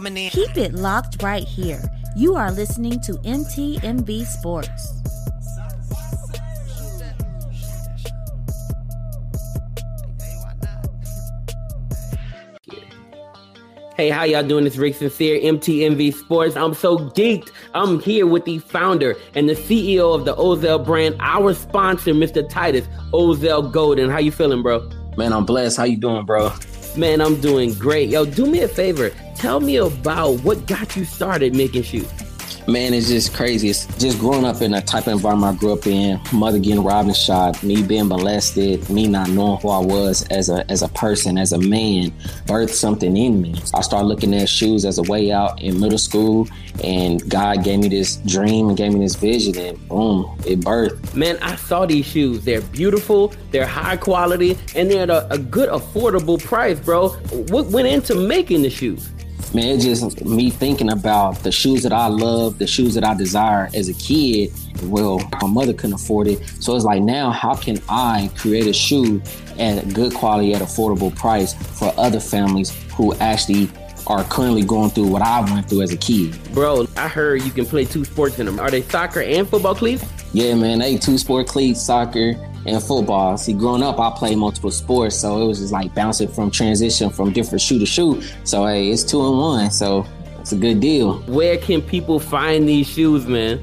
Keep it locked right here. You are listening to MTMV Sports. Hey, how y'all doing? It's Rick Sincere, MTMV Sports. I'm so geeked. I'm here with the founder and the CEO of the Ozell brand, our sponsor, Mr. Titus Ozell Golden. How you feeling, bro? Man, I'm blessed. How you doing, bro? Man, I'm doing great. Yo, do me a favor. Tell me about what got you started making shoes. Man, it's just crazy. It's just growing up in the type of environment I grew up in, mother getting robbed and shot, me being molested, me not knowing who I was as a as a person, as a man, birthed something in me. I started looking at shoes as a way out in middle school, and God gave me this dream and gave me this vision, and boom, it birthed. Man, I saw these shoes. They're beautiful, they're high quality, and they're at a, a good, affordable price, bro. What went into making the shoes? Man, it's just me thinking about the shoes that I love, the shoes that I desire as a kid. Well, my mother couldn't afford it. So it's like now, how can I create a shoe at good quality at affordable price for other families who actually are currently going through what I went through as a kid? Bro, I heard you can play two sports in them. Are they soccer and football cleats? Yeah, man, they two sport cleats, soccer and football. See, growing up, I played multiple sports, so it was just like bouncing from transition from different shoe to shoe. So hey, it's two and one, so it's a good deal. Where can people find these shoes, man?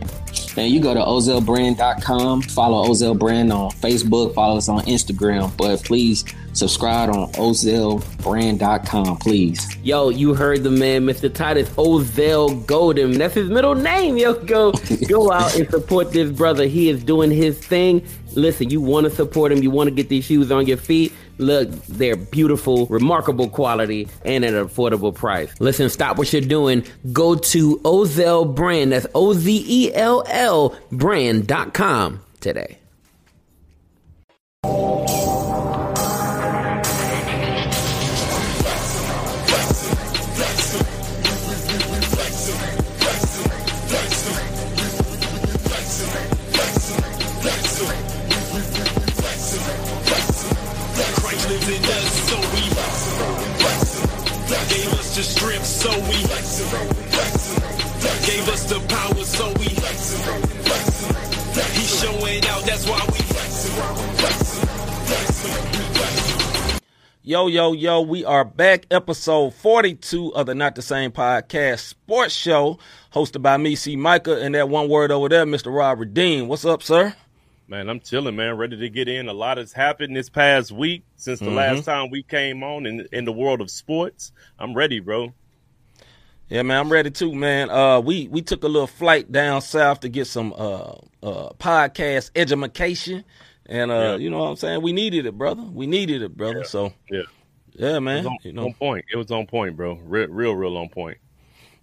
And you go to ozellbrand.com, follow Ozell Brand on Facebook, follow us on Instagram, but please subscribe on ozellbrand.com, please. Yo, you heard the man, Mr. Titus Ozell Golden. That's his middle name. Yo, go go out and support this brother. He is doing his thing. Listen, you want to support him, you want to get these shoes on your feet. Look, they're beautiful, remarkable quality, and at an affordable price. Listen, stop what you're doing. Go to Ozell Brand, that's O Z E L L brand.com today. The so we gave us the power, so we he's showing out. That's why we. Yo, yo, yo, we are back. Episode 42 of the Not the Same Podcast Sports Show, hosted by me, C. Micah, and that one word over there, Mr. Rob Redeem. What's up, sir? Man, I'm chilling, man. Ready to get in. A lot has happened this past week since the mm-hmm. last time we came on in in the world of sports. I'm ready, bro. Yeah, man, I'm ready too, man. Uh, we we took a little flight down south to get some uh uh podcast education, and uh, yeah. you know what I'm saying. We needed it, brother. We needed it, brother. Yeah. So yeah, yeah, man. On, you know, on point. It was on point, bro. Real, real, real on point.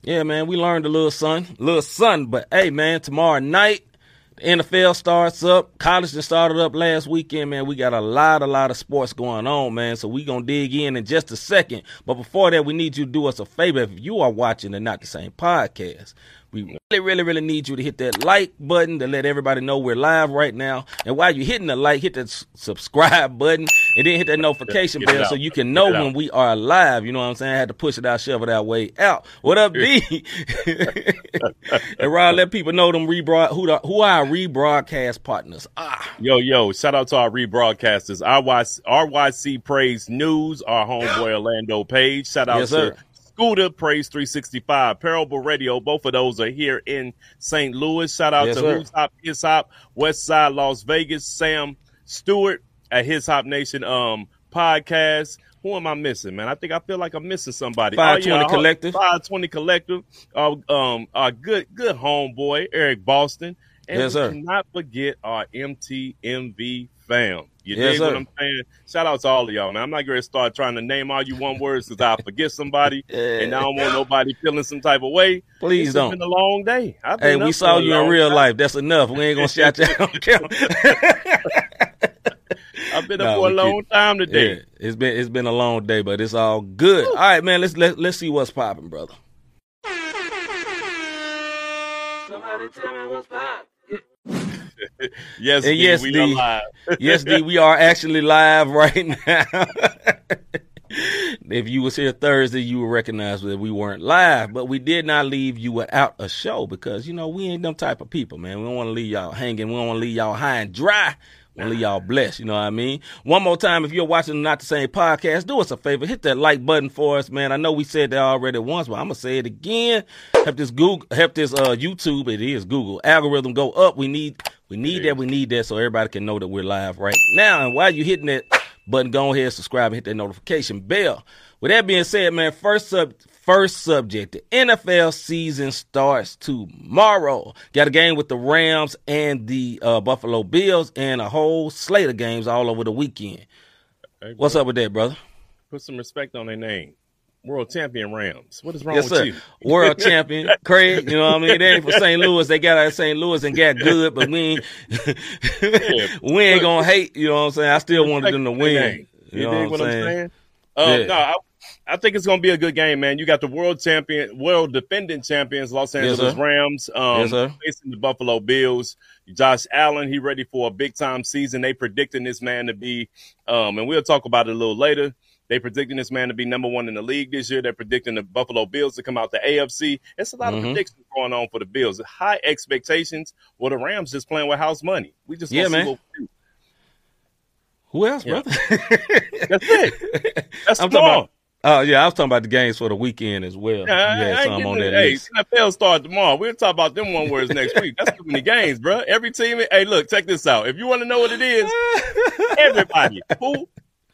Yeah, man. We learned a little son, little son. But hey, man, tomorrow night NFL starts up. College just started up last weekend, man. We got a lot, a lot of sports going on, man. So we gonna dig in in just a second. But before that, we need you to do us a favor. If you are watching the Not the Same podcast, we really, really, really need you to hit that like button to let everybody know we're live right now. And while you're hitting the like, hit that subscribe button and then hit that notification bell so you can know when we are live. You know what I'm saying? I had to push it out, shove it out way out. What up, B? and Rod, let people know them rebroad who the, who are our rebroadcast partners. Ah. Yo, yo, shout out to our rebroadcasters. RYC, RYC Praise News, our homeboy Orlando Page. Shout out yes, to sir. Scooter Praise 365, Parable Radio. Both of those are here in St. Louis. Shout out yes, to sir. Who's Hop, His Hop, West Side, Las Vegas, Sam Stewart at His Hop Nation um podcast. Who am I missing, man? I think I feel like I'm missing somebody. 520 oh, yeah, Collective. 520 Collective. Uh, um, our good, good homeboy, Eric Boston. And Yes, sir. cannot forget our MTMV fam. You Yes, dig what I'm saying? Shout out to all of y'all, man. I'm not going to start trying to name all you one words because I forget somebody and I don't want nobody feeling some type of way. Please It's don't. It's been a long day. Hey, we saw you in real time. life. That's enough. We ain't gonna shout you out on camera. I've been Nah, up for a long keep- time today. Yeah, it's been it's been a long day, but it's all good. All right, man. Let's let, let's see what's popping, brother. Somebody tell me what's popping. Yes, And D, yes, we D. are live. yes, D, we are actually live right now. if you was here Thursday, you would recognize that we weren't live, but we did not leave you without a show because you know we ain't them type of people, man. We don't want to leave y'all hanging. We don't want to leave y'all high and dry. Want y'all blessed. You know what I mean? One more time, if you're watching not the same podcast, do us a favor, hit that like button for us, man. I know we said that already once, but I'm gonna say it again. Help this Google, help this uh YouTube. It is Google algorithm go up. We need we need that. We need that so everybody can know that we're live right now. And while you're hitting that button, go ahead, subscribe, and hit that notification bell. With that being said, man, first sub first subject, the NFL season starts tomorrow. Got a game with the Rams and the uh, Buffalo Bills, and a whole slate of games all over the weekend. Hey, What's up with that, brother? Put some respect on their name. World champion Rams. What is wrong Yes, with sir. you? World champion, Craig. You know what I mean? They ain't from St. Louis. They got out of St. Louis and got good, but we ain't, we ain't gonna hate. You know what I'm saying? I still wanted them to win. name. You know what I'm saying? Uh, Yeah. No, I, I think it's going to be a good game, man. You got the world champion, world defending champions, Los Angeles sir. Rams, um, Yes, facing the Buffalo Bills. Josh Allen, he ready for a big time season. They predicting this man to be, um, and we'll talk about it a little later. They predicting this man to be number one in the league this year. They're predicting the Buffalo Bills to come out the AFC. It's a lot Mhm. of predictions going on for the Bills. High expectations. Well, the Rams just playing with house money. We just Yeah, man. what we do. Who else, Yeah. brother? That's it. That's I'm small. Oh yeah, I was talking about the games for the weekend as well. Yeah, I- you I had some on that it. list. Hey, NFL start tomorrow. We'll talk about them one words next week. That's too many games, bro. Every team. Hey, look, check this out. If you want to know what it is, everybody, who,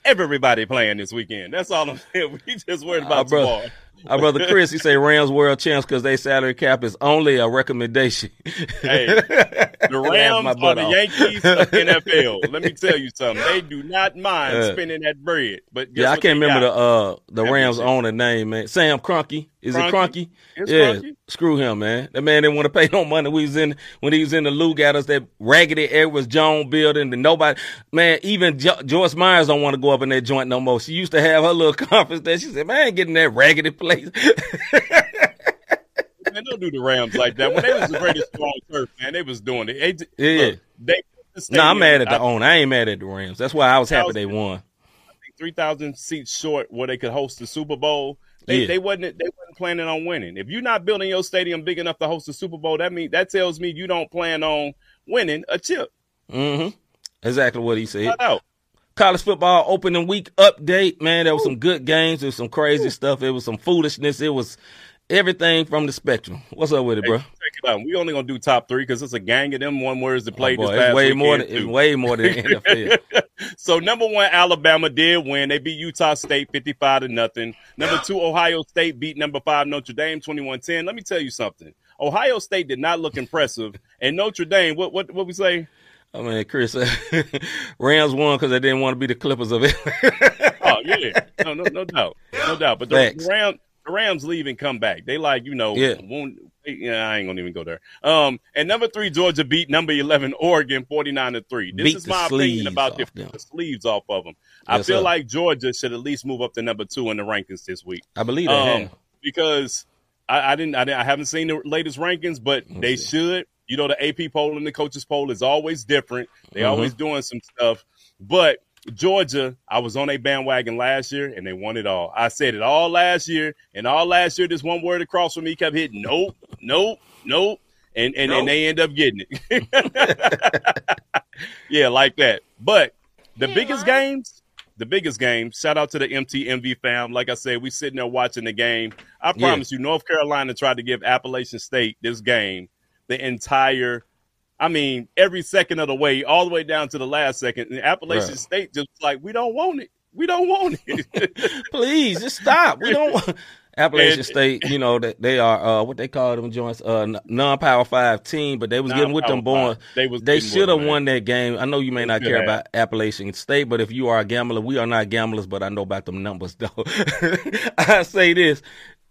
everybody playing this weekend. That's all I'm saying. We just worried about Uh, tomorrow. Our brother Chris, he say Rams world champs because they salary cap is only a recommendation. Hey, The Rams my are the off. Yankees of NFL. Let me tell you something. They do not mind Yeah. spending that bread. But Yeah, I can't remember got? the uh the That Rams owner name, man. Sam Cronky. Is it Kroenke? Cronky? It's yeah. Screw him, man. That man didn't want to pay no money. We was in when he was in the Lou got us that raggedy Edwards Jones building and nobody man, even jo- Joyce Myers don't want to go up in that joint no more. She used to have her little conference there. She said, Man, I ain't getting that raggedy place. Man, don't do the Rams like that. When they was the greatest show on turf, man, they was doing it. They, Yeah. look, they the nah, I'm mad at the I owner. I ain't mad at the Rams. That's why I was happy they won. think three thousand seats short where they could host the Super Bowl. They, Yeah. they wasn't they wasn't planning on winning. If you're not building your stadium big enough to host the Super Bowl, that mean that tells me you don't plan on winning a chip. Mm-hmm. Exactly what he said. Out. College football opening week update, man. There was some good games. There was some crazy stuff. It was some foolishness. It was everything from the spectrum. What's up with it, Hey, bro? check it out. We only gonna do top three because it's a gang of them one words to play Oh, boy, this past way more. Than, it's way more than the NFL. So number one, Alabama did win. They beat Utah State 55 to nothing. Number two, Ohio State beat number five, Notre Dame 21-10. Let me tell you something. Ohio State did not look impressive. And Notre Dame, what what what we say? I mean, Chris, Rams won because they didn't want to be the Clippers of it. Oh, yeah. No, no, no doubt. No doubt. But the, the Rams the Rams leave and come back. They like, you know, Yeah. won't, yeah, I ain't gonna even go there. Um, and number three, Georgia beat number eleven, Oregon, forty nine to three. This Beat is my opinion about the, the sleeves off of them. I Yes, feel sir. like Georgia should at least move up to number two in the rankings this week. I believe they Um, have. because I, I didn't, I didn't, I haven't seen the latest rankings, but they see. should. You know, the AP poll and the coaches poll is always different. They Mhm. always doing some stuff, but Georgia, I was on a bandwagon last year and they won it all. I said it all last year, and all last year, this one word across from me kept hitting nope, nope, nope, and and, and they end up getting it. yeah, like that. But the biggest games, the biggest game, Shout out to the MTMV fam. Like I said, we sitting there watching the game. I Yeah. promise you, North Carolina tried to give Appalachian State this game the entire. I mean, every second of the way, all the way down to the last second. And Appalachian Right. State just like, we don't want it. We don't want it. Please just stop. We don't want Appalachian And- State. You know that they are uh, what they call them joints, uh, non-power five team, but they was getting with them boys. They was They should have won that game. I know you may not care have. about Appalachian State, but if you are a gambler, we are not gamblers. But I know about them numbers though. I say this.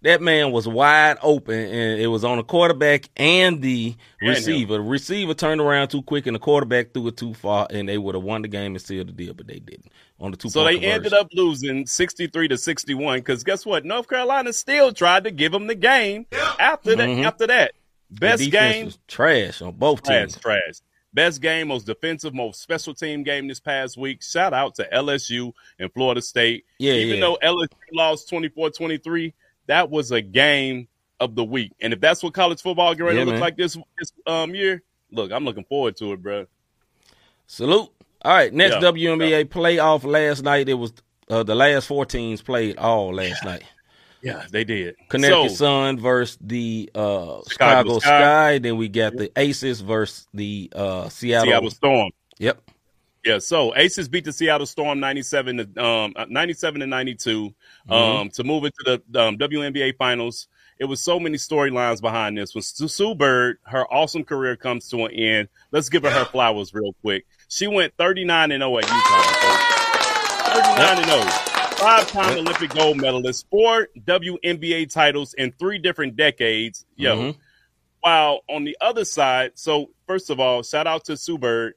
That man was wide open, and it was on the quarterback and the And him. receiver. The receiver turned around too quick, and the quarterback threw it too far, and they would have won the game and sealed the deal, but they didn't on the two. So they ended up losing 63 to 61 because guess what? North Carolina still tried to give them the game after that. Mhm. After that, best game, was trash on both trash, teams. trash. best game, most defensive, most special team game this past week. Shout out to LSU and Florida State. Yeah, Even yeah. though LSU lost 24-23, that was a game of the week. And if that's what college football going Yeah, to look man. like this this um year, look, I'm looking forward to it, bro. Salute. All right, next Yeah. WNBA playoff last night. It was uh, the last four teams played all last night. Yeah, they did. Connecticut So, Sun versus the uh, Chicago Chicago Sky. Sky. Then we got the Aces versus the uh, Seattle. Seattle Storm. Yep. Yeah, so Aces beat the Seattle Storm 97 to um 97 to 92 Mm-hmm. um to move into the um, WNBA finals. It was so many storylines behind this. When Sue, Bird, her awesome career comes to an end. Let's give her her flowers real quick. She went 39 and 0 at UConn. 39 and 0. Five-time Olympic gold medalist, four WNBA titles in three different decades. Yo, Mhm. while on the other side, so first of all, shout out to Sue Bird.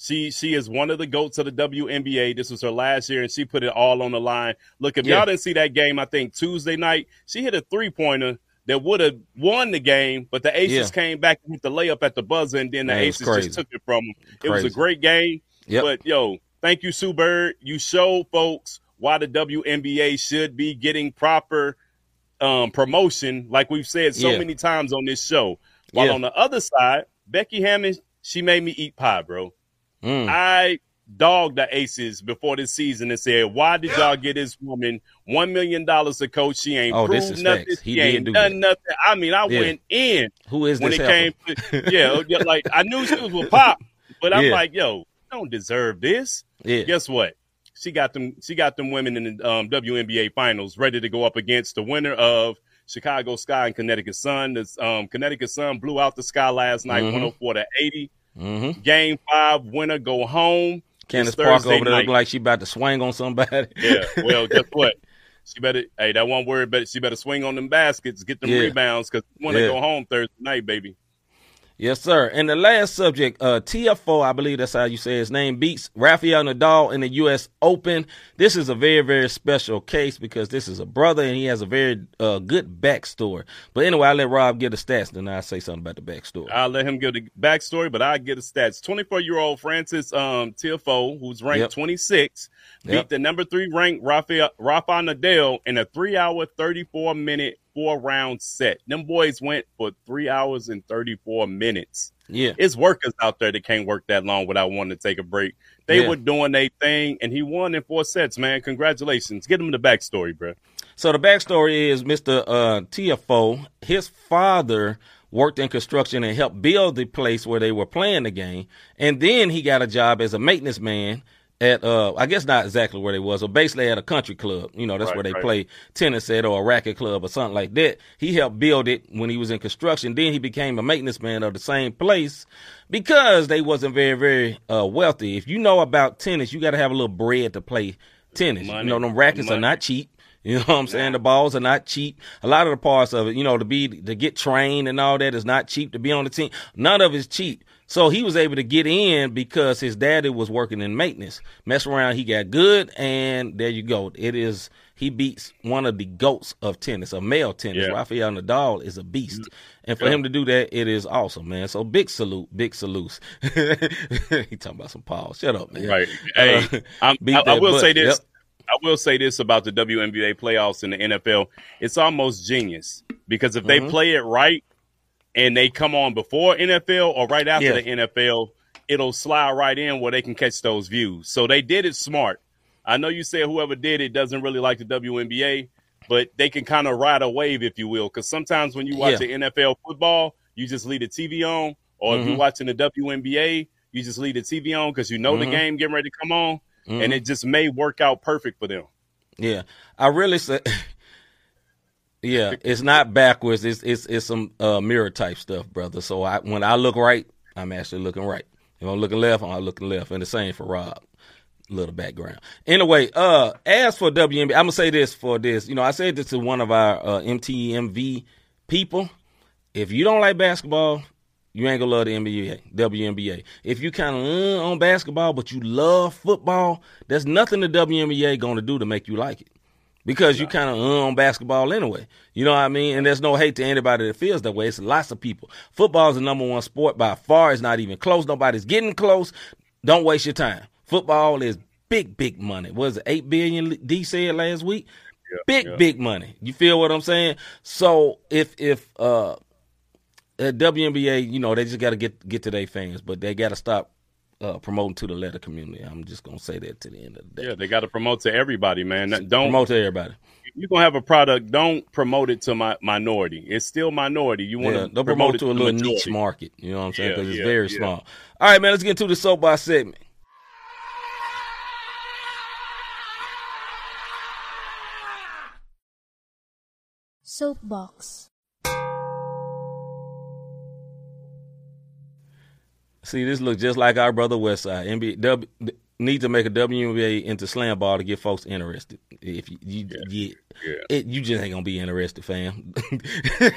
She she is one of the goats of the WNBA. This was her last year, and she put it all on the line. Look, if Yeah. y'all didn't see that game, I think Tuesday night she hit a three pointer that would have won the game, but the Aces Yeah. came back with the layup at the buzzer, and then the Man, Aces just took it from them. It was a great game. Yep. But yo, thank you, Sue Bird. You showed folks why the WNBA should be getting proper um, promotion, like we've said so Yeah. many times on this show. While on the other side, Becky Hammon, she made me eat pie, bro. Mm. I dogged the Aces before this season and said, "Why did y'all get this woman one million dollars to coach? She ain't Oh, this proved is nothing. facts. He she ain't do done nothing." I mean, I Yeah. went in Who is when this? it helper? came. To, yeah, yeah, like I knew she was with Pop, but I'm Yeah. like, "Yo, I don't deserve this." yeah. Guess what? She got them. She got them women in the um, WNBA finals, ready to go up against the winner of Chicago Sky and Connecticut Sun. The um, Connecticut Sun blew out the Sky last night, Mhm. 104 to 80. Mm-hmm. Game five, winner go home. Candace Parker over there night. looking like she about to swing on somebody. Yeah. Well, guess what? She better. Hey, that one word. Better. She better swing on them baskets, get them Yeah. rebounds, because want to Yeah. go home Thursday night, baby. Yes, sir. And the last subject, uh, Tiafoe, I believe that's how you say his name, beats Rafael Nadal in the U.S. Open. This is a very, very special case because this is a brother and he has a very uh, good backstory. But anyway, I'll let Rob get the stats, then I'll say something about the backstory. I'll let him give the backstory, but I get the stats. 24 year old Francis um, Tiafoe, who's ranked Yep. 26, beat Yep. the number three ranked Rafael Rafa Nadal in a three hour, 34 minute, four round set. Them boys went for three hours and 34 minutes. Yeah. It's workers out there that can't work that long without wanting to take a break. They Yeah. were doing their thing, and he won in four sets, man. Congratulations. Get him the backstory, bro. So the backstory is Mr. Uh, Tiafoe, his father worked in construction and helped build the place where they were playing the game. And then he got a job as a maintenance man at, uh, I guess not exactly where they was, but basically at a country club. You know, that's Right, where they right. play tennis at or a racket club or something like that. He helped build it when he was in construction. Then he became a maintenance man of the same place because they wasn't very, very uh, wealthy. If you know about tennis, you got to have a little bread to play tennis. Money. You know, them rackets are not cheap. You know what I'm saying? The balls are not cheap. A lot of the parts of it, you know, to be to get trained and all that is not cheap. To be on the team, none of it's cheap. So he was able to get in because his daddy was working in maintenance. Mess around, he got good, and there you go. It is he beats one of the goats of tennis, a male tennis. Yeah. Rafael Nadal is a beast, and for Yeah. him to do that, it is awesome, man. So big salute, big salute. he talking about some Paul. Shut up, man. Right. Hey, Uh, I, I will butt. say this. Yep. I will say this about the WNBA playoffs and the NFL. It's almost genius because if they Mhm. play it right and they come on before NFL or right after Yeah. the NFL, it'll slide right in where they can catch those views. So they did it smart. I know you said whoever did it doesn't really like the WNBA, but they can kind of ride a wave, if you will. Because sometimes when you watch Yeah. the NFL football, you just leave the TV on, or if Mhm. you're watching the WNBA, you just leave the TV on because you know the Mhm. game getting ready to come on Mhm. and it just may work out perfect for them. Yeah, I really say, yeah, it's not backwards. It's it's it's some uh, mirror type stuff, brother. So I when I look right, I'm actually looking right. If I'm looking left, I'm looking left, and the same for Rob. Little background. Anyway, uh, as for WNBA, I'm gonna say this for this. You know, I said this to one of our uh, MTMV people. If you don't like basketball, you ain't gonna love the NBA, WNBA. If you kind of uh, on basketball, but you love football, there's nothing the WNBA gonna do to make you like it because you kind of on basketball anyway. You know what I mean? And there's no hate to anybody that feels that way. It's lots of people. Football is the number one sport by far. It's not even close. Nobody's getting close. Don't waste your time. Football is big, big money. Was it eight billion? D said last week. big, yeah. big money. You feel what I'm saying? So if if uh, at WNBA, you know, they just got to get get to their fans, but they got to stop uh, promoting to the letter community. I'm just gonna say that to the end of the day. Yeah, they got to promote to everybody, man. Don't Promote to everybody. you're gonna have a product. Don't promote it to my minority. It's still minority. You want Yeah, to they'll promote it to a the little niche market. You know what I'm saying? Yeah, Because it's yeah, very yeah. small. All right, man. Let's get into the soapbox segment. Soapbox. See, this looks just like our brother Westside. NBA w, need to make a WNBA into slam ball to get folks interested. If you you, you, yeah. It, you just ain't gonna be interested, fam.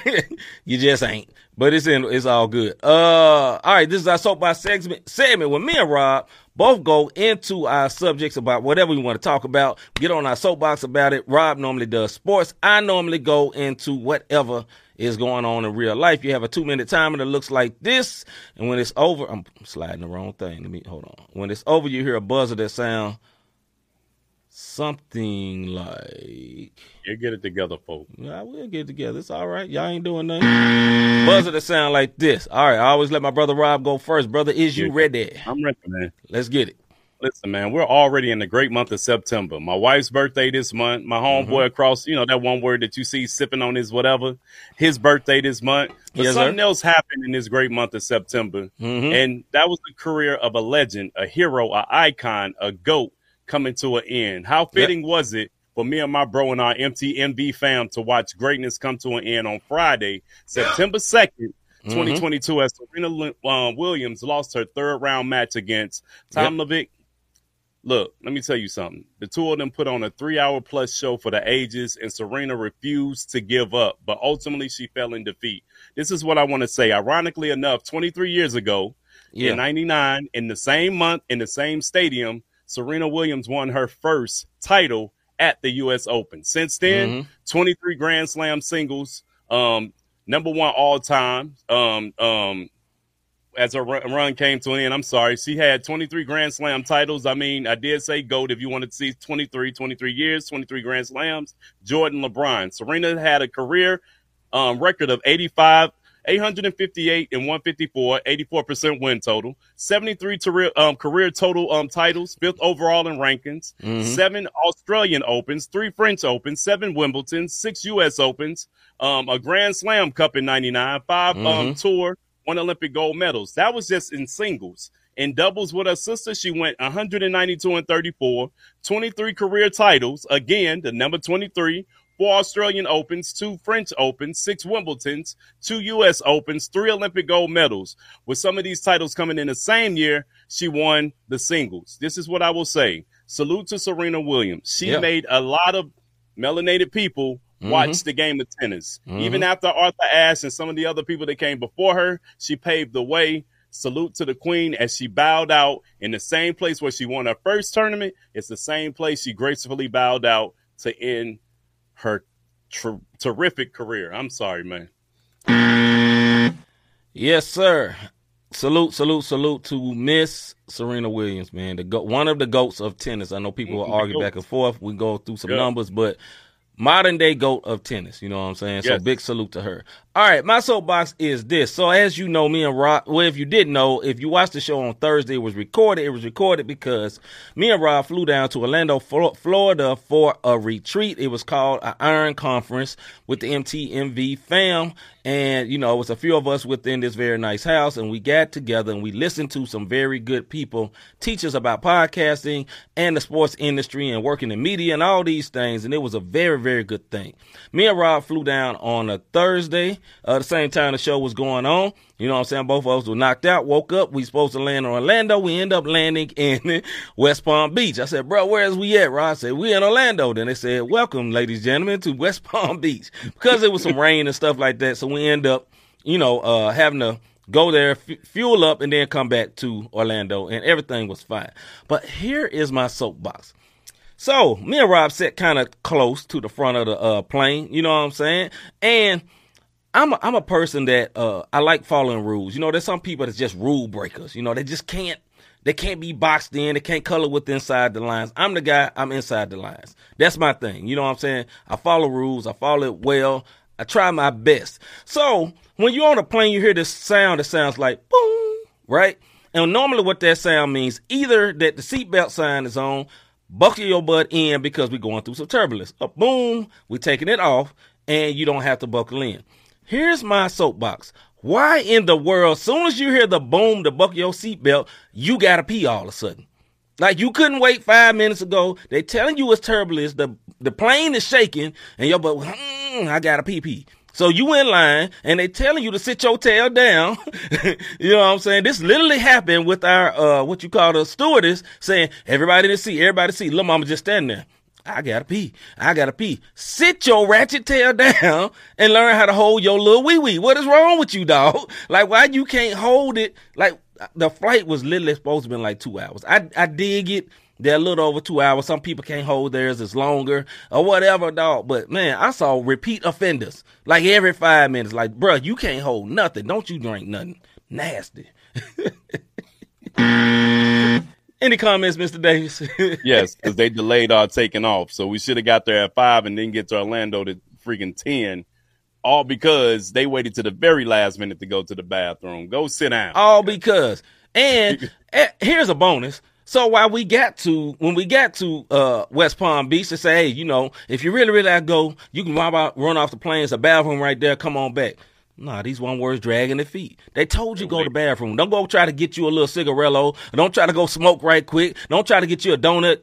you just ain't. But it's in. It's all good. Uh, all right. This is our soapbox segment. Segment with me and Rob both go into our subjects about whatever we want to talk about. Get on our soapbox about it. Rob normally does sports. I normally go into whatever is going on in real life. You have a two minute timer that looks like this, and when it's over, I'm sliding the wrong thing. Let me hold on. When it's over, you hear a buzzer that sound something like. You get it together, folks. Yeah, we'll get together. It's all right. Y'all ain't doing nothing. Buzzer that sound like this. All right. I always let my brother Rob go first. Brother, is you ready? I'm ready, man. Let's get it. Listen, man, we're already in the great month of September. My wife's birthday this month. My homeboy across, you know, that one word that you see sipping on his whatever, his birthday this month. But Yes, something sir. else happened in this great month of September. Mhm. And that was the career of a legend, a hero, a icon, a GOAT coming to an end. How fitting was it for me and my bro and our MTMV fam to watch greatness come to an end on Friday, September 2nd, 2022, as Serena uh, Williams lost her third round match against Tomljanovic. Look, let me tell you something. The two of them put on a three hour plus show for the ages, and Serena refused to give up, but ultimately she fell in defeat. This is what I want to say. Ironically enough, 23 years ago, Yeah. in 99, in the same month, in the same stadium, Serena Williams won her first title at the U.S. Open. Since then, Mhm. 23 Grand Slam singles, um, number one all time. Um, um, as her run came to an end, I'm sorry, she had 23 Grand Slam titles. I mean, I did say GOAT if you wanted to see 23, 23 years, 23 Grand Slams. Jordan LeBron. Serena had a career um, record of 85, 858 and 154, 84% win total, 73 career, um, career total um, titles, fifth overall in rankings, seven Australian Opens, three French Opens, seven Wimbledons, six U.S. Opens, um, a Grand Slam Cup in 99, 5 um, tour, one Olympic gold medals. That was just in singles. In doubles with her sister, she went 192 and 34, 23 career titles. Again, the number 23, four Australian Opens, two French Opens, six Wimbledons, two U.S. Opens, three Olympic gold medals. With some of these titles coming in the same year, she won the singles. This is what I will say. Salute to Serena Williams. She Yeah. made a lot of melanated people watch mm-hmm. the game of tennis. Even mm-hmm. after Arthur Ashe and some of the other people that came before her, she paved the way. Salute to the queen as she bowed out in the same place where she won her first tournament. It's the same place she gracefully bowed out to end her tr- terrific career. I'm sorry, man. Yes, sir. Salute, salute, salute to Miss Serena Williams, man. The go- one of the goats of tennis. I know people will argue back and forth. We go through some Yeah. numbers, but modern day goat of tennis. You know what I'm saying? So big salute to her. All right, my soapbox is this. So as you know, me and Rob. Well, if you didn't know, if you watched the show on Thursday, it was recorded. It was recorded because me and Rob flew down to Orlando, Florida, for a retreat. It was called an Iron Conference with the MTMV fam, and you know, it was a few of us within this very nice house, and we got together and we listened to some very good people teach us about podcasting and the sports industry and working in media and all these things, and it was a very, very good thing. Me and Rob flew down on a Thursday, uh, the same time the show was going on. You know what I'm saying? Both of us were knocked out, woke up. We supposed to land in Orlando. We end up landing in West Palm Beach. I said, bro, where's we at? Rob said, we in Orlando. Then they said, welcome, ladies and gentlemen, to West Palm Beach. Because it was some rain and stuff like that. So we end up, you know, uh, having to go there, f- fuel up, and then come back to Orlando, and everything was fine. But here is my soapbox. So me and Rob sat kind of close to the front of the uh, plane. You know what I'm saying? And I'm a, I'm a person that uh, I like following rules. You know, there's some people that's just rule breakers. You know, they just can't they can't be boxed in. They can't color with inside the lines. I'm the guy. I'm inside the lines. That's my thing. You know what I'm saying? I follow rules. I follow it well. I try my best. So when you're on a plane, you hear this sound that sounds like boom, right? And normally what that sound means, either that the seatbelt sign is on, buckle your butt in because we're going through some turbulence. A boom, we're taking it off, and you don't have to buckle in. Here's my soapbox. Why in the world, soon as you hear the boom to buckle your seatbelt, you gotta pee all of a sudden? Like you couldn't wait five minutes ago. They telling you it's turbulence. The the plane is shaking, and your butt, mm, I gotta pee pee. So you in line, and they telling you to sit your tail down. you know what I'm saying? This literally happened with our uh what you call the stewardess saying, "Everybody in the seat, everybody the. Little mama just standing there. I gotta pee. I gotta pee. Sit your ratchet tail down and learn how to hold your little wee wee. What is wrong with you, dog? Like, why you can't hold it? Like, the flight was literally supposed to be like two hours. I, I dig it. They're a little over two hours. Some people can't hold theirs. It's longer or whatever, dog. But man, I saw repeat offenders like every five minutes. Like, bro, you can't hold nothing. Don't you drink nothing. Nasty. Any comments, Mr. Davis? yes, because they delayed our taking off. So we should have got there at five and then get to Orlando to freaking ten. All because they waited to the very last minute to go to the bathroom. Go sit down. All because. And eh, here's a bonus. So while we got to when we got to uh, West Palm Beach, to say, hey, you know, if you really really gotta go, you can run, run off the plane. It's a bathroom right there. Come on back. Nah, these one words dragging their feet. They told you go to the bathroom. Don't go try to get you a little cigarello. Don't try to go smoke right quick. Don't try to get you a donut.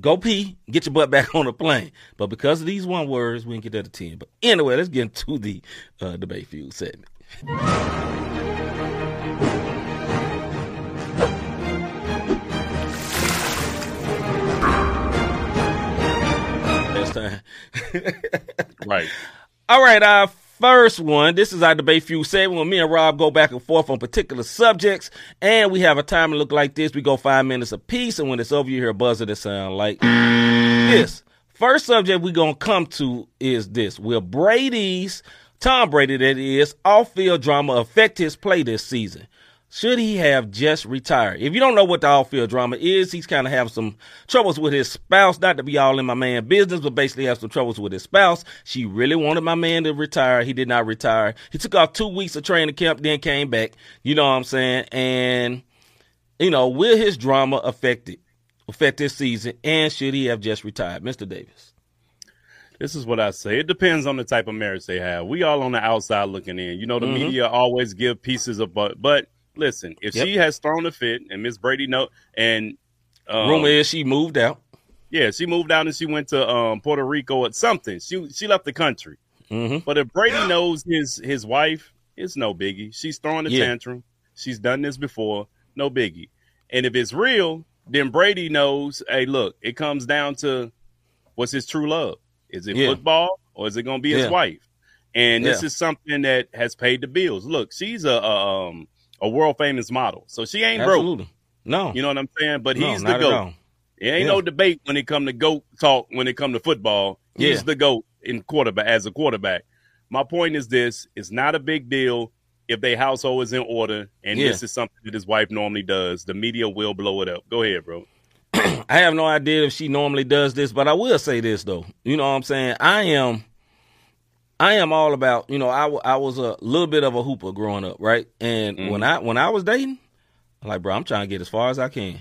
Go pee, get your butt back on the plane. But because of these one words, we didn't get that to 10. But anyway, let's get into the uh, debate feud segment. Last time. Right. All right, our first one. This is our debate feud segment when me and Rob go back and forth on particular subjects, and we have a time to look like this. We go five minutes apiece, and when it's over, you hear a buzzer that sound like this. First subject we're gonna come to is this: Will Brady's Tom Brady, that is, off-field drama affect his play this season? Should he have just retired? If you don't know what the off-field drama is, he's kind of having some troubles with his spouse. Not to be all in my man business, but basically have some troubles with his spouse. She really wanted my man to retire. He did not retire. He took off two weeks of training camp, then came back. You know what I'm saying? And you know, will his drama affect it, affect this season? And should he have just retired, Mr. Davis? This is what I say. It depends on the type of marriage they have. We all on the outside looking in. You know, the Mhm. media always give pieces of but but listen, if Yep. she has thrown a fit and Miss Brady know and um, Rumor is she moved out. yeah, she moved out and she went to um, Puerto Rico at something. She she left the country. hmm But if Brady knows his his wife, it's no biggie. She's throwing a Yeah. tantrum. She's done this before, no biggie. And if it's real, then Brady knows, hey, look, it comes down to what's his true love. Is it Yeah. football or is it going to be his wife? And this is something that has paid the bills. Look, she's a, a um a world famous model, so she ain't broke. No. You know what I'm saying? But no, he's the goat. It ain't Yeah. no debate when it come to goat talk. When it come to football, he's Yeah. the goat in quarterback as a quarterback. My point is this: it's not a big deal if their household is in order, and Yeah. this is something that his wife normally does. The media will blow it up. Go ahead, bro. I have no idea if she normally does this, but I will say this though. You know what I'm saying? I am I am all about, you know, I, I was a little bit of a hooper growing up, right? And Mhm. when I when I was dating, I'm like, bro, I'm trying to get as far as I can.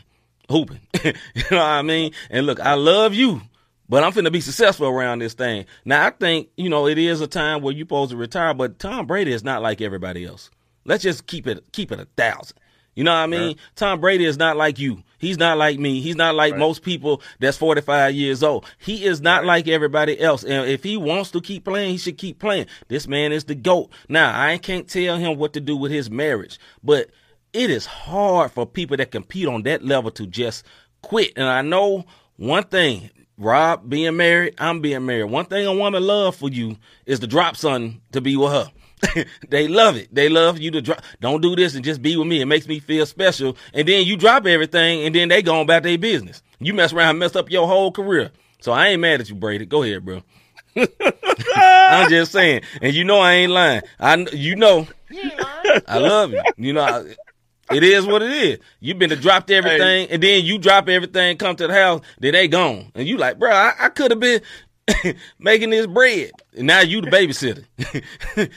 Hooping. you know what I mean? And look, I love you, but I'm finna be successful around this thing. Now I think, you know, it is a time where you're supposed to retire, but Tom Brady is not like everybody else. Let's just keep it keep it a thousand. You know what I mean? Tom Brady is not like you. He's not like me. He's not like Right. most people that's 45 years old. He is not like everybody else. And if he wants to keep playing, he should keep playing. This man is the GOAT. Now, I can't tell him what to do with his marriage, but it is hard for people that compete on that level to just quit. And I know one thing, Rob being married, I'm being married. One thing a woman love for you is to drop something to be with her. they love it. They love you to drop. Don't do this and just be with me. It makes me feel special. And then you drop everything, and then they go about their business. You mess around, mess up your whole career. So I ain't mad at you, Brady. Go ahead, bro. I'm just saying, and you know I ain't lying. I, you know, I love you. You know, I, it is what it is. You've been to dropped everything, and then you drop everything, come to the house, then they gone, and you like, bro, I, I could have been making this bread, and now you the babysitter.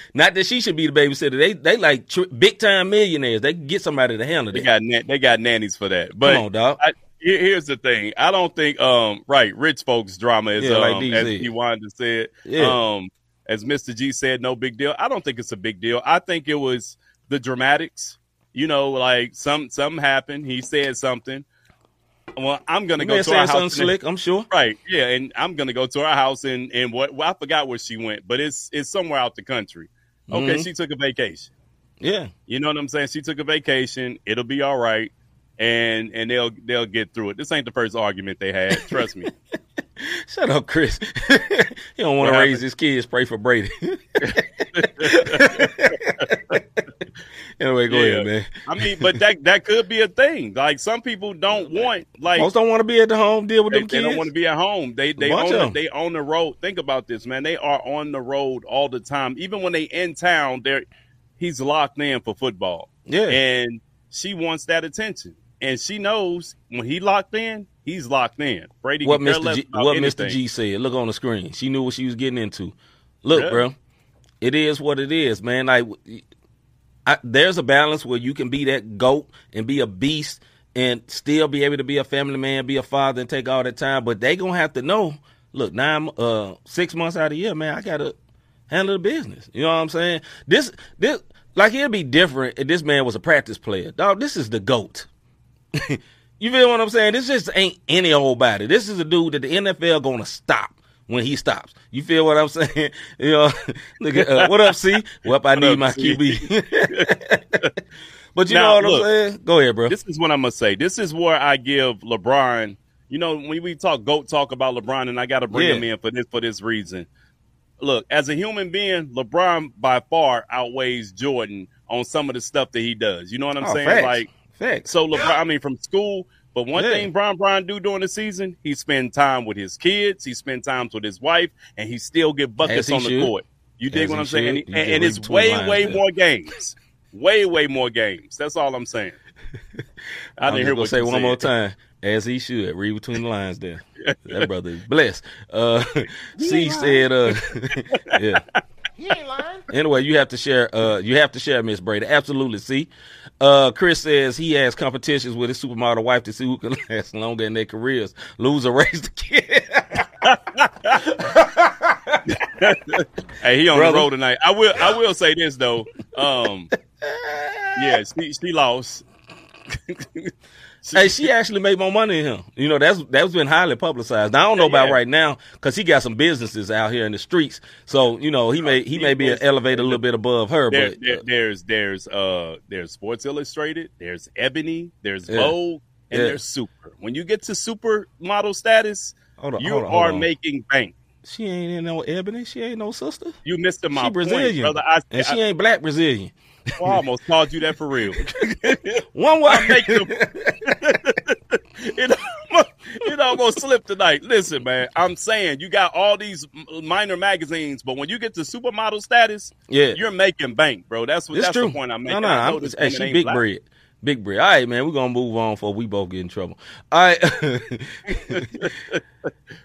Not that she should be the babysitter. They they like big time millionaires. They can get somebody to handle They that. got na- they got nannies for that. But Come on, dog. I, here- here's the thing. I don't think um right rich folks drama is Yeah, like um, D as he wanted to say it. Yeah. Um, as Mr. G said, no big deal. I don't think it's a big deal. I think it was the dramatics. You know, like some something happened. He said something. Well, I'm gonna You go to our house. and- slick. I'm sure. Right, yeah, and I'm gonna go to our house and and what well, I forgot where she went, but it's it's somewhere out the country. Okay, Mhm. she took a vacation. Yeah. You know what I'm saying? She took a vacation. It'll be all right, and and they'll they'll get through it. This ain't the first argument they had. Trust me. Shut up, Chris. he don't want to raise his kids. Pray for Brady. anyway, go Yeah. ahead, man. I mean, but that that could be a thing. Like some people don't want like Most don't want to be at the home deal with they, them they kids. don't want to be at home. They they own they own the road. Think about this, man. They are on the road all the time. Even when they in town, they're he's locked in for football. Yeah. And she wants that attention. And she knows when he locked in, he's locked in. Brady what Mr. G, what anything. Mr. G said. Look on the screen. She knew what she was getting into. Look, Yeah. bro, it is what it is, man. Like, I, there's a balance where you can be that goat and be a beast and still be able to be a family man, be a father, and take all that time. But they gonna have to know. Look, nine, uh, six months out of the year, man, I gotta handle the business. You know what I'm saying? This, this, like it'd be different if this man was a practice player. Dog, this is the goat. You feel what I'm saying? This just ain't any old body. This is a dude that the NFL gonna stop when he stops. You feel what I'm saying? You know, look at uh, what up, C? Well, I need up, my C? QB. but you Now, know what look, I'm saying? Go ahead, bro. This is what I'm gonna say. This is where I give LeBron. You know, when we talk goat talk about LeBron, and I got to bring Yeah. him in for this for this reason. Look, as a human being, LeBron by far outweighs Jordan on some of the stuff that he does. You know what I'm Oh, saying? facts. Like, Facts. so LeBron, I mean, from school. But one Yeah. thing Bron Bron do during the season, he spend time with his kids, he spend times with his wife, and he still get buckets on the should. court. You dig As what I'm saying? should. And, and, and it's way, lines way there. more games. Way, way more games. That's all I'm saying. I didn't just hear gonna what say you one said. more time, as he should. Read between the lines there. that brother is blessed. Uh, C said, uh, yeah. Anyway, you have to share. Uh, you have to share, Miss Brady. Absolutely. See, uh, Chris says he has competitions with his supermodel wife to see who can last longer in their careers. Lose or raise the kid. Hey, he on Brother. the road tonight. I will. I will say this though. Um, yeah, she, she lost. Hey, she actually made more money than him. You know, that's that's been highly publicized. Now, I don't know about yeah. right now because he got some businesses out here in the streets. So you know, he may he may be elevated a little bit above her, There, but there- uh, there's there's uh there's Sports Illustrated, there's Ebony, there's Yeah. Vogue, and Yeah. there's Super. When you get to super model status, on, you on, are on. making bank. She ain't in no ebony. She ain't no sister. You missed my She point, Brazilian, brother. I, and she I, ain't black Brazilian. I almost called you that for real. One them- it, almost, it almost slipped tonight. Listen, man, I'm saying you got all these minor magazines, but when you get to supermodel status, Yeah. you're making bank, bro. That's what It's that's true. the point I'm no, making. no, I know I'm, this hey, she big black. bread. Big bread. All right, man, we're gonna move on before we both get in trouble. All right.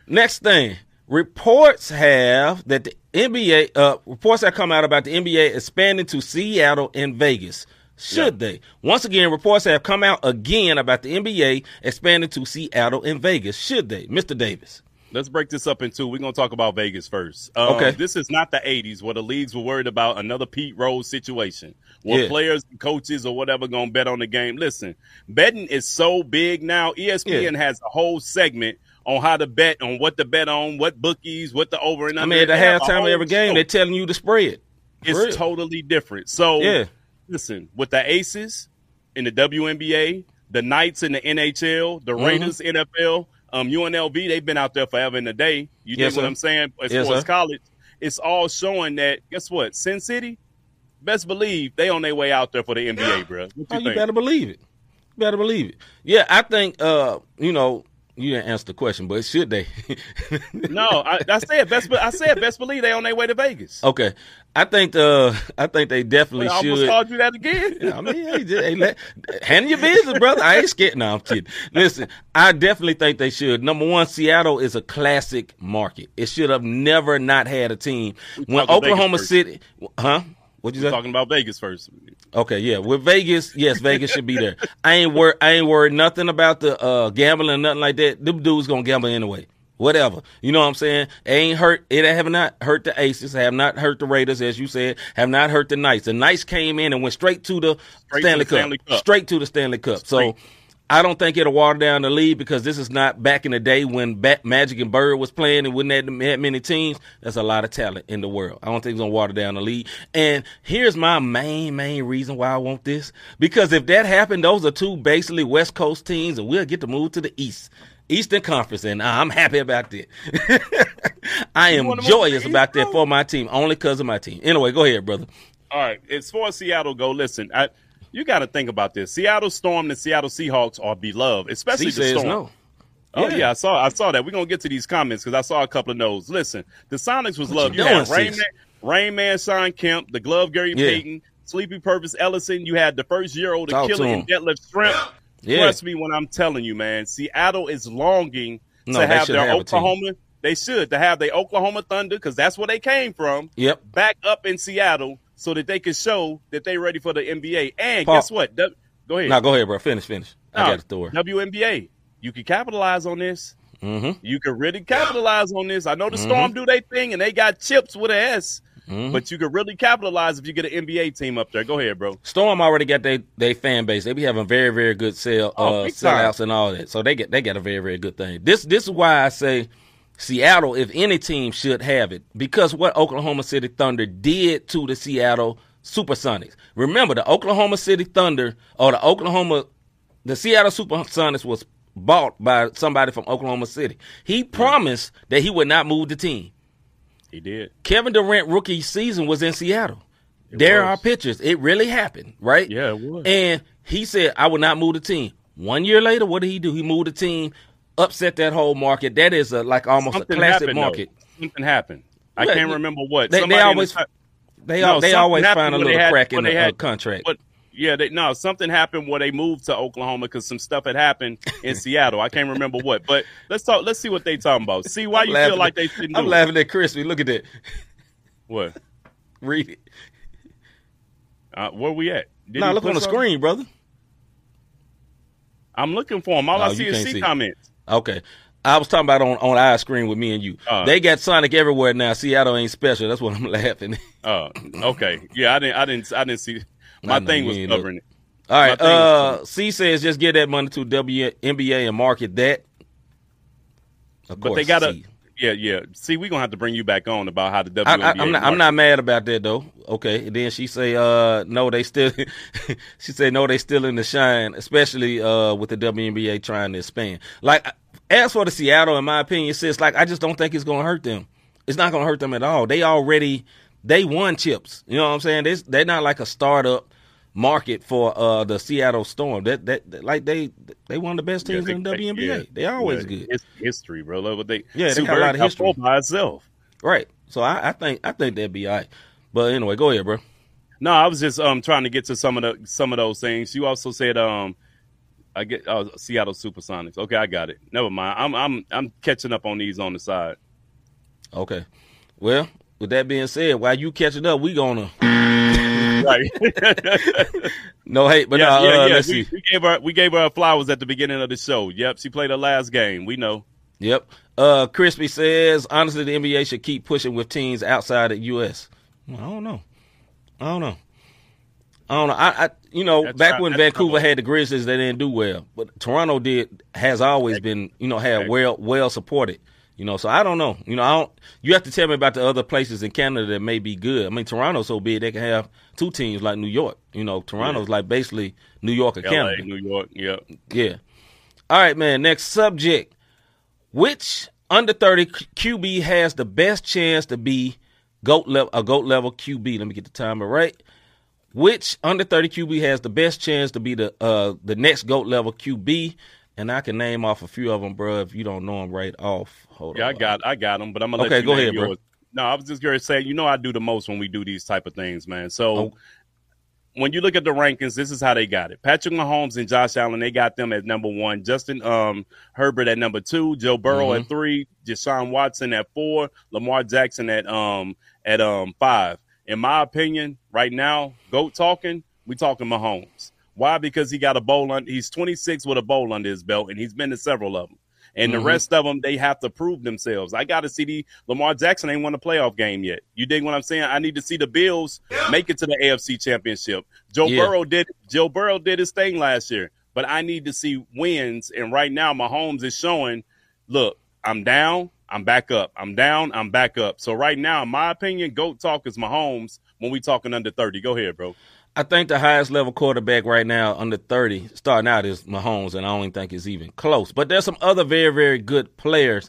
Next thing. Reports have that the NBA uh reports that come out about the NBA expanding to Seattle and Vegas. Should they? Once again, reports have come out again about the NBA expanding to Seattle and Vegas. Should they? Mr. Davis. Let's break this up in two. We're gonna talk about Vegas first. Um, Okay. This is not the '80s where the leagues were worried about another Pete Rose situation, where Yeah. players, coaches, or whatever gonna bet on the game. Listen, betting is so big now. ESPN Yeah. has a whole segment on how to bet, on what to bet on, what bookies, what the over and under. I mean, at the a halftime of every game, show. they're telling you to spread. Real. it's totally different. So Yeah. listen, with the Aces in the WNBA, the Knights in the NHL, the Mm-hmm. Raiders NFL, um, UNLV, they've been out there forever in the day. You Yes, dig what. I'm saying? As Yes, far as college, it's all showing that guess what? Sin City, best believe they on their way out there for the NBA, bro. What you Oh, you better believe it. You better believe it. Yeah, I think uh, you know, you didn't answer the question, but should they? No, I, I said best. be- I said best believe they on their way to Vegas. okay. I think uh I think they definitely I almost should. called you that again. I mean, hey, just, hey, let, handle your business, brother. I ain't scared. No, I'm kidding. Listen, I definitely think they should. Number one, Seattle is a classic market. It should have never not had a team. When Oklahoma. City, huh? What'd you say? Talking about Vegas first. Okay, yeah. With Vegas, yes, Vegas should be there. I ain't worried. I ain't worried nothing about the uh, gambling, nothing like that. Them dudes gonna gamble anyway. Whatever. You know what I'm saying? It ain't hurt. It have not hurt the Aces. Have not hurt the Raiders, as you said. Have not hurt the Knights. The Knights came in and went straight to the Straight to the Cup. Stanley Cup. Straight to the Stanley Cup. So. I don't think it'll water down the league because this is not back in the day when Bat- Magic and Bird was playing and wouldn't have that many teams. There's a lot of talent in the world. I don't think it's gonna water down the league. And here's my main main reason why I want this because if that happened, those are two basically West Coast teams, and we'll get to move to the East. Eastern Conference, and I'm happy about that. I am wanna move to the joyous about that for my team, only because of my team. Anyway, go ahead, brother. All right, as far as Seattle go, listen, I, you got to think about this. Seattle Storm and Seattle Seahawks are beloved, especially C the Storm. no. Oh Yeah. yeah. I saw I saw that. We're gonna get to these comments because I saw a couple of those. Listen, the Sonics was What love. you You, had Rain? Man, Rain Man, Shawn Kemp, the Glove Gary Yeah. Payton, Sleepy Pervis Ellison. You had the first year old Talk to Achille him. and Detlef Schrempf. Yeah. Trust me when I'm telling you, man. Seattle is longing No, to have their have. Oklahoma. They should to have their Oklahoma Thunder because that's where they came from. Yep. Back up in Seattle so that they can show that they're ready for the NBA. And Paul- guess what? W- go ahead. Now go ahead, bro. Finish, finish. I got the door. WNBA. You can capitalize on this. Mm-hmm. You can really capitalize on this. I know the Storm do their thing and they got chips with an S, Mm-hmm. but you could really capitalize if you get an NBA team up there. Go ahead, bro. Storm already got their they fan base. They be having very very good sale Oh, uh, sellouts and all that. So they get they got a very very good thing. This this is why I say Seattle, if any team should have it, because what Oklahoma City Thunder did to the Seattle Supersonics. Remember, the Oklahoma City Thunder or the Oklahoma, the Seattle Supersonics was bought by somebody from Oklahoma City. He promised that he would not move the team. He did. Kevin Durant rookie season was in Seattle. there was. are pictures. It really happened, right? Yeah, it was. And he said, I would not move the team. One year later, what did he do? He moved the team, upset that whole market. That is a, like almost Something a classic happened, market. Though. Something happened. I Yeah, can't remember what. they- they the always- They No, they always find a little had- crack in the they uh, contract. But yeah, they, no, something happened where they moved to Oklahoma because some stuff had happened in Seattle. I can't remember what. But let's talk. Let's see what they talking about. See why I'm you laughing feel like at- they shouldn't I'm do it. laughing at Crispy. Look at that. What? Read it. Uh, where we at? Did he look on the something? screen, brother. I'm looking for him. All Oh, I see is C see. comments. Okay. I was talking about on on our screen with me and you. Uh. they got Sonic everywhere now. Seattle ain't special. That's what I'm laughing. Oh, okay. Yeah, I didn't. I didn't. I didn't see. My thing was covering it. All right. Thing was Uh, C says just give that money to WNBA and market that. Of But course, they gotta. C. Yeah, yeah. See, we're gonna have to bring you back on about how the WNBA. I, I'm not. I'm not mad about that though. Okay. And then she say, uh, no, they still. she said, no, they still in the shine, especially uh with the WNBA trying to expand. Like as for the Seattle, in my opinion, sis, like I just don't think it's gonna hurt them. It's not gonna hurt them at all. They already they won chips. You know what I'm saying? They, they're not like a startup market for uh the Seattle Storm. That, that like they they one of the best Yeah, teams they- in the WNBA. yeah. They always Yeah, good. It's history, bro. What they. Yeah, they got a lot of history. by itself. Right. So I, I think I think that'd be all right. But anyway, go ahead, bro. No, I was just um trying to get to some of the some of those things. You also said um I get oh, Seattle Supersonics. Okay, I got it. Never mind. I'm I'm I'm catching up on these on the side. Okay. Well, with that being said, while you catching up, we gonna Right. no hate, but yeah, nah, yeah, uh, yeah. let's We, see. we gave her we gave her flowers at the beginning of the show. Yep, she played her last game. We know. Yep. Uh, Crispy says honestly, the NBA should keep pushing with teams outside the U.S. Well, I don't know. I don't know. I don't know. I, I you know, That's back not- when Vancouver had the Grizzlies, they didn't do well, but Toronto did has always been you know had well well supported. You know, so I don't know. You know, I don't. You have to tell me about the other places in Canada that may be good. I mean, Toronto's so big they can have two teams like New York. You know, Toronto's like basically New York or LA, Canada. New York. Yep. Yeah. All right, man. Next subject. Which under 30 QB has the best chance to be GOAT level, a GOAT level QB? Let me get the timer right. which under 30 QB has the best chance to be the uh the next GOAT level QB? And I can name off a few of them, bro. If you don't know them right off, hold Yeah, on. I got I got them, but I'm gonna let Okay, you go name ahead, bro. yours. No, I was just gonna say, you know, I do the most when we do these type of things, man. So Oh. when you look at the rankings, this is how they got it. Patrick Mahomes and Josh Allen, they got them at number one. Justin um, Herbert at number two. Joe Burrow Mm-hmm. at three. Deshaun Watson at four. Lamar Jackson at um at um five. In my opinion, right now, goat talking, we talking Mahomes. Why? Because he got a bowl on. He's 26 with a bowl under his belt, and he's been to several of them. And Mhm. the rest of them, they have to prove themselves. I got to see the Lamar Jackson ain't won a playoff game yet. You dig what I'm saying? I need to see the Bills make it to the AFC Championship. Joe Yeah. Burrow did. Joe Burrow did his thing last year, but I need to see wins. And right now, Mahomes is showing. Look, I'm down. I'm back up. I'm down. I'm back up. So right now, in my opinion, goat talk is Mahomes when we talking under 30. Go ahead, bro. I think the highest level quarterback right now under 30 starting out is Mahomes, and I don't think it's even close. But there's some other very, very good players.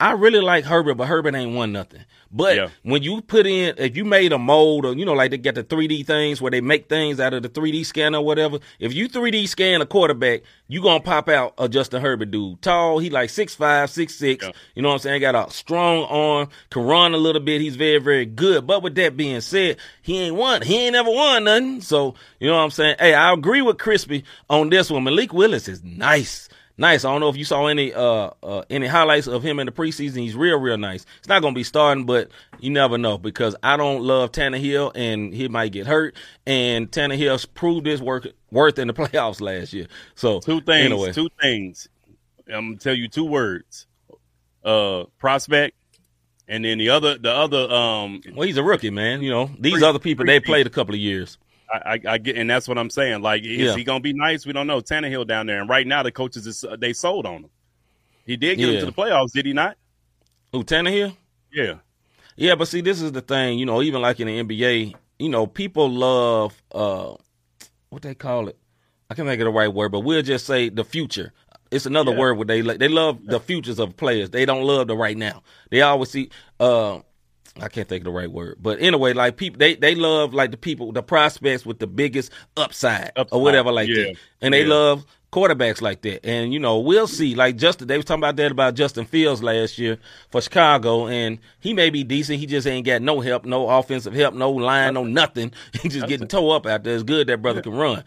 I really like Herbert, but Herbert ain't won nothing. But Yeah. when you put in, if you made a mold, or you know, like they get the 3D things where they make things out of the 3D scanner or whatever. If you 3D scan a quarterback, you gonna pop out a Justin Herbert dude. Tall, he like 6'5", 6'6". Yeah. You know what I'm saying? Got a strong arm, can run a little bit. He's very, very good. But with that being said, he ain't won. He ain't never won nothing. So, you know what I'm saying? Hey, I agree with Crispy on this one. Malik Willis is nice. Nice. I don't know if you saw any uh, uh any highlights of him in the preseason. He's real, real nice. It's not gonna be starting, but you never know because I don't love Tannehill and he might get hurt. And Tannehill's proved his work worth in the playoffs last year. So Two things. Anyway. Two things. I'm gonna tell you two words. Uh, prospect, and then the other, the other. Um, Well, he's a rookie, man. You know, these Pre- other people they played a couple of years. I, I, I get, and that's what I'm saying. Like, is Yeah. he gonna be nice? We don't know. Tannehill down there, and right now the coaches is they sold on him. He did get Yeah. him to the playoffs, did he not? Who Tannehill? Yeah. Yeah, but see, this is the thing. You know, even like in the NBA, you know, people love uh, what they call it. I can't think of the right word, but we'll just say the future. It's another Yeah. word where they they love the futures of players. They don't love the right now. They always see. Uh, I can't think of the right word, but anyway, like people, they they love like the people, the prospects with the biggest upside, Upside, or whatever like yeah, that, and they yeah. love quarterbacks like that. And you know, we'll see. Like Justin, they was talking about that about Justin Fields last year for Chicago, and he may be decent. He just ain't got no help, no offensive help, no line, no nothing. He just getting toe up out there. It's good that brother can run.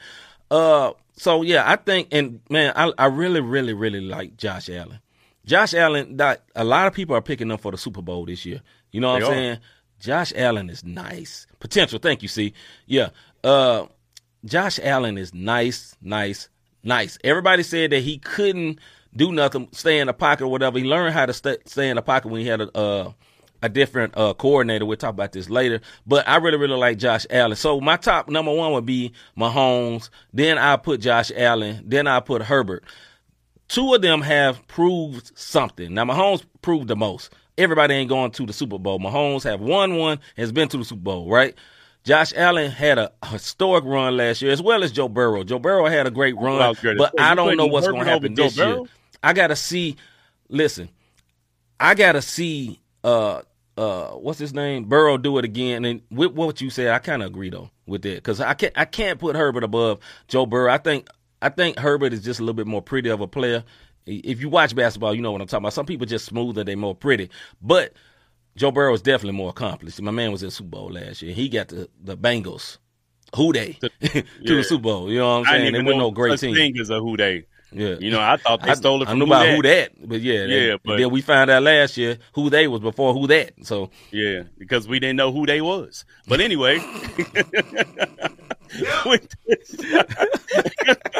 Uh, so yeah, I think, and man, I I really, really, really like Josh Allen. Josh Allen, that a lot of people are picking up for the Super Bowl this year. You know what They I'm are. saying? Josh Allen is nice. Potential. Thank you, see. Yeah. Uh Josh Allen is nice, nice, nice. Everybody said that he couldn't do nothing, stay in the pocket or whatever. He learned how to stay, stay in the pocket when he had a uh, a different uh, coordinator. We'll talk about this later. But I really, really like Josh Allen. So my top number one would be Mahomes. Then I put Josh Allen. Then I put Herbert two of them have proved something. Now Mahomes proved the most. Everybody ain't going to the Super Bowl. Mahomes have won one, has been to the Super Bowl, right? Josh Allen had a historic run last year, as well as Joe Burrow. Joe Burrow had a great run, was gonna but. I don't know what's going to happen this year. I got to see. Listen, I got to see. Uh, uh, what's his name? Burrow do it again. And with what you said, I kind of agree though with that because I can't. I can't put Herbert above Joe Burrow. I think. I think Herbert is just a little bit more pretty of a player. If you watch basketball, you know what I'm talking about. Some people just smoother, they more pretty. But Joe Burrow is definitely more accomplished. My man was in Super Bowl last year. He got the the Bengals. Who they to yeah. the Super Bowl? You know what I'm saying? They know no great team. thing as a who they. Yeah, You know, I thought they I, stole it I from knew who about that. who that, but yeah, they- Yeah, but- then we found out last year who they was before who that. So Yeah, because we didn't know who they was. But anyway, with,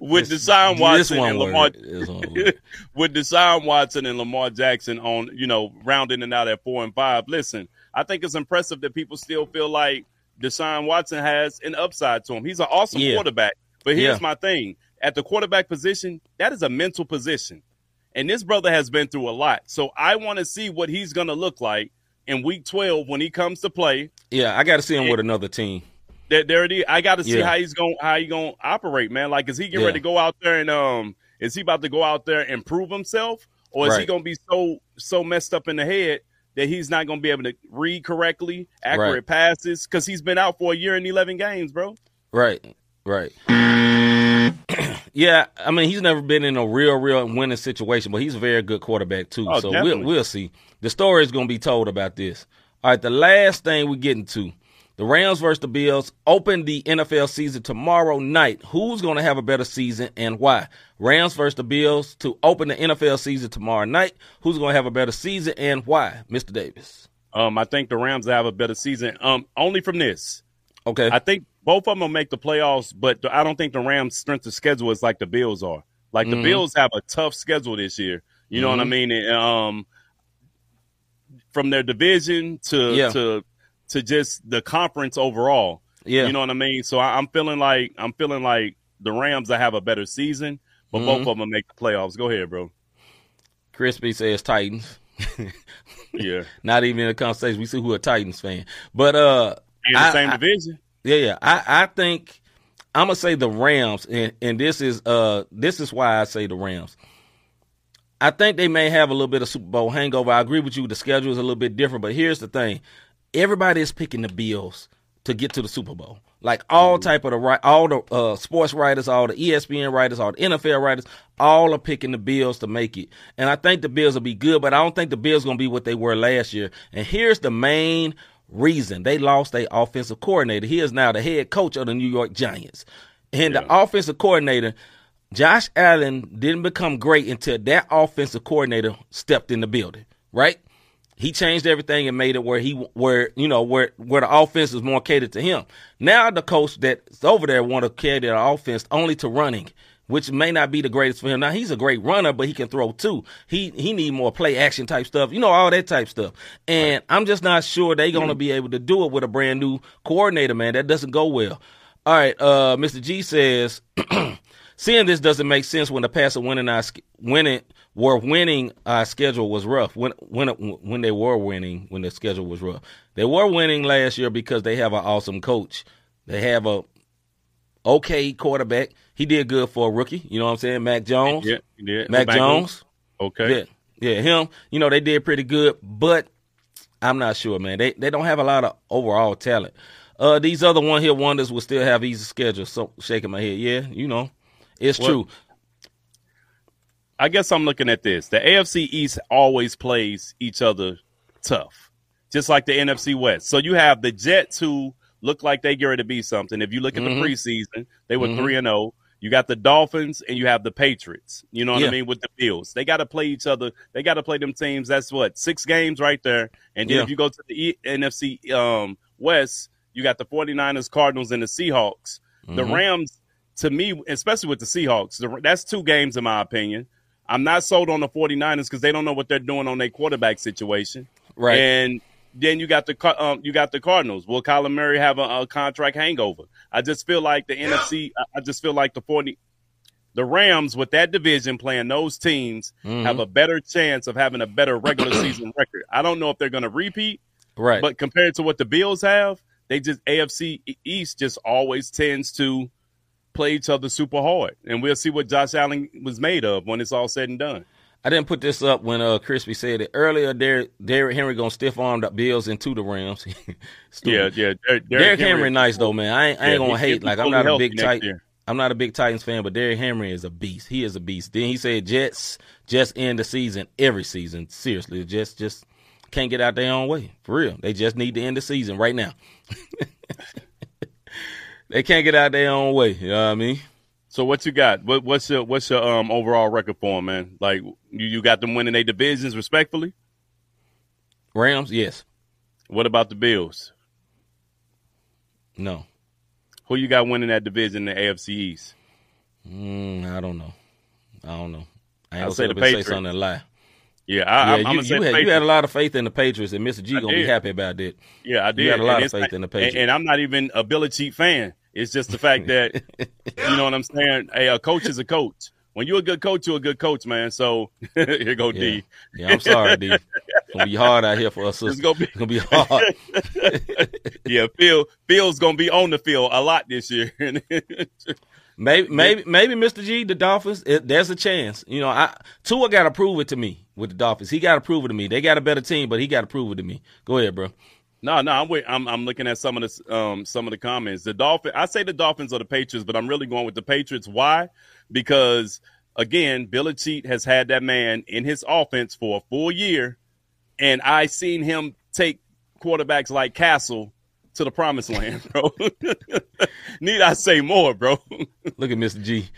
with Deshaun Watson and Lamar, is on word. with Deshaun Watson and Lamar Jackson on, you know, rounding it out at four and five. Listen, I think it's impressive that people still feel like Deshaun Watson has an upside to him. He's an awesome Yeah. quarterback. But here's Yeah. my thing: at the quarterback position, that is a mental position, and this brother has been through a lot. So I want to see what he's going to look like in Week 12 when he comes to play. yeah, I got to see him with another team. There, there it is. I got to see Yeah. how he's going, how he going to operate, man. Like, is he getting Yeah. ready to go out there and um, is he about to go out there and prove himself, or is he going to be so so messed up in the head that he's not going to be able to read correctly, accurate Right. passes because he's been out for a year and 11 games, bro. Right, right. yeah, I mean he's never been in a real, real winning situation, but he's a very good quarterback too. Oh, so definitely. we'll we'll see. The story is going to be told about this. All right, the last thing we're getting into the Rams versus the Bills open the NFL season tomorrow night. Who's going to have a better season and why? Rams versus the Bills to open the NFL season tomorrow night. Who's going to have a better season and why? Mr. Davis. Um, I think the Rams have a better season. Um, only from this. Okay. I think both of them will make the playoffs, but I don't think the Rams' strength of schedule is like the Bills are. Like the Mhm. Bills have a tough schedule this year. You know what I Mhm. mean? And, um, from their division to Yeah. to to just the conference overall. yeah. You know what I mean? So I, I'm feeling like I'm feeling like the Rams that have a better season, but both Mhm. of them make the playoffs. Go ahead, bro. Crispy says Titans. Yeah, Not even in a conversation. We see who a Titans fan. But uh in the I- same I- division. Yeah, yeah. I, I think I'm gonna say the Rams, and, and this is uh this is why I say the Rams. I think they may have a little bit of Super Bowl hangover. I agree with you. The schedule is a little bit different, but here's the thing: everybody is picking the Bills to get to the Super Bowl. Like all type of the right, all the uh, sports writers, all the ESPN writers, all the NFL writers, all are picking the Bills to make it. And I think the Bills will be good, but I don't think the Bills are gonna be what they were last year. And here's the main reason they lost their offensive coordinator. He is now the head coach of the New York Giants. And the offensive coordinator, Josh Allen, didn't become great until that offensive coordinator stepped in the building, right? He changed everything and made it where he where you know where where the offense is more catered to him. Now the coach that's over there want to cater the offense only to running, which may not be the greatest for him. Now he's a great runner, but he can throw too. He he need more play action type stuff, you know, all that type stuff. And I'm just not sure they're gonna be able to do it with a brand new coordinator, man. That doesn't go well. All right, uh, Mr. G says Seeing this doesn't make sense when the past of winning our winning were winning our schedule was rough. When when when they were winning when the schedule was rough, they were winning last year because they have an awesome coach. They have a okay quarterback. He did good for a rookie. You know what I'm saying? Mac Jones. Yeah, yeah. Mac Jones. Okay. Yeah, yeah, him. You know they did pretty good, but I'm not sure, man. They they don't have a lot of overall talent. Uh, these other one here wonders will still have easy schedules. So shaking my head, yeah, you know, it's true. I guess I'm looking at this. The AFC East always plays each other tough, just like the NFC West. So you have the Jets who look like they get ready to be something. If you look at Mhm. the preseason, they were Mhm. three and zero. You got the Dolphins and you have the Patriots. You know what Yeah. I mean with the Bills. They got to play each other. They got to play them teams. That's what six games right there. And then Yeah. if you go to the e- NFC um, West, you got the 49ers, Cardinals, and the Seahawks. The Mhm. Rams, to me, especially with the Seahawks, the, that's two games in my opinion. I'm not sold on the 49ers because they don't know what they're doing on their quarterback situation. Right. And then you got the um, you got the Cardinals. Will Kyler Murray have a, a contract hangover? I just feel like the NFC. I- just feel like the 40, the Rams with that division playing those teams Mhm. have a better chance of having a better regular season record. I don't know if they're going to repeat, right. but compared to what the Bills have, they just AFC East just always tends to play each other super hard, and we'll see what Josh Allen was made of when it's all said and done. I didn't put this up when uh Crispy said it earlier. Derrick Derrick Henry gonna stiff arm the Bills into the Rams. Yeah, yeah. Derrick, Derrick Henry, nice though, man. I ain't, I ain't Yeah, gonna hate. Like I'm not a big tight. year. I'm not a big Titans fan, but Derrick Henry is a beast. He is a beast. Then he said Jets just end the season every season. Seriously, the Jets just can't get out their own way. For real. They just need to end the season right now. they can't get out their own way. You know what I mean? So what you got? What, what's your what's your um overall record for 'em, man? Like you, you got them winning their divisions respectfully. Rams, yes. What about the Bills? No. Who you got winning that division in the AFC East? Mm, I don't know. I don't know. I ain't I'll gonna say the and say Patriots. something and lie. Yeah, I, Yeah, I'm, you, I'm gonna say you, had, you had a lot of faith in the Patriots, and Mr. G I gonna be happy about that. Yeah, I did. You had a lot And of faith not- in the Patriots. and I'm not even a Belichick fan. It's just the fact that you know what I'm saying. Hey, a coach is a coach. When you're a good coach, you're a good coach, man. So here go Yeah, D. yeah. I'm sorry, D. It's gonna be hard out here for us. It's gonna be It's gonna be hard. yeah. Phil Phil's gonna be on the field a lot this year. Maybe, maybe, maybe, Mr. G, the Dolphins. It, there's a chance. You know, I Tua got to prove it to me with the Dolphins. He got to prove it to me. They got a better team, but he got to prove it to me. Go ahead, bro. No, no, I'm wait, I'm I'm looking at some of the um some of the comments. The Dolphin, I say the Dolphins are the Patriots, but I'm really going with the Patriots. Why? Because again, Belichick has had that man in his offense for a full year, and I seen him take quarterbacks like Cassel to the promised land, bro. Need I say more, bro? Look at Mr. G.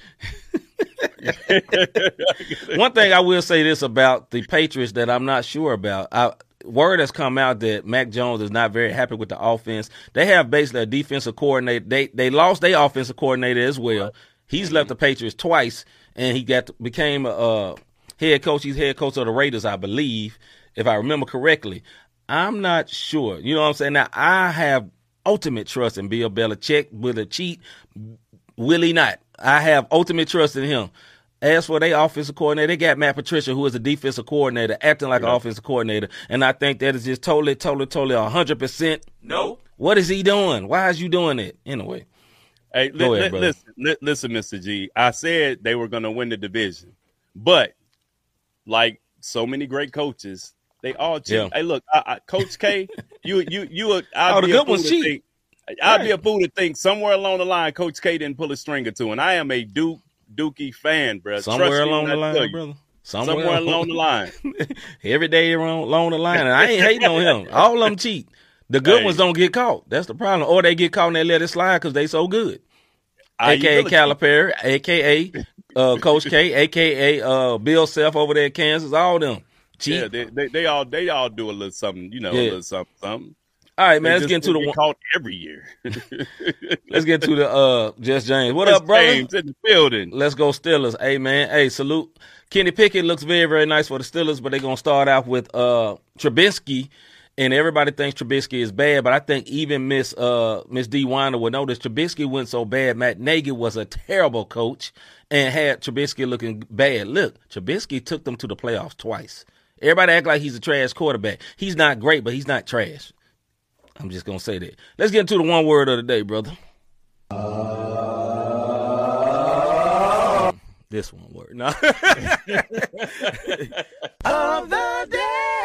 One thing I will say this about the Patriots that I'm not sure about. I, word has come out that Mac Jones is not very happy with the offense. They have basically a defensive coordinator. They they lost their offensive coordinator as well. He's left the Patriots twice, and he got became a, uh head coach. He's head coach of the Raiders, I believe, if I remember correctly. I'm not sure. You know what I'm saying? Now I have ultimate trust in Bill Belichick. Will it cheat? Will he not? I have ultimate trust in him. As for their offensive coordinator, they got Matt Patricia, who is a defensive coordinator, acting like an offensive coordinator. And I think that is just totally, totally, totally 100%. No. What is he doing? Why is you doing it? Anyway. Hey, li- ahead, li- listen, li- listen, Mr. G. I said they were going to win the division, but like so many great coaches, they all cheat. Yeah. Hey, look, I, I, Coach K, you, you, you. would- I'd Oh, be a good fool ones to cheat. think. I'd be a fool to think somewhere along the line, Coach K didn't pull a string or two, and I am a Duke Dookie fan, bro. Somewhere along the line, brother. brother. Somewhere, along the line. Every day along, along the line. And I ain't hating on him. All of them cheat. The good Hey. ones don't get caught. That's the problem. Or they get caught and they let it slide because they so good. I- AKA really- Calipari, AKA uh, Coach K, AKA uh, Bill Self over there at Kansas. All them cheat. Yeah, they, they they all they all do a little something, you know, a little something, something. All right, They man. Let's just get into the one. caught every year. Let's get to the uh, Just James. What up, brother? James in the building. Let's go Steelers. Hey man, hey salute. Kenny Pickett looks very very nice for the Steelers, but they're gonna start out with uh Trubisky, and everybody thinks Trubisky is bad, but I think even Miss uh Miss D Winder will notice Trubisky went so bad. Matt Nagy was a terrible coach and had Trubisky looking bad. Look, Trubisky took them to the playoffs twice. Everybody act like he's a trash quarterback. He's not great, but he's not trash. I'm just gonna say that. Let's get into the one word of the day, brother. This one word. No. Of the day.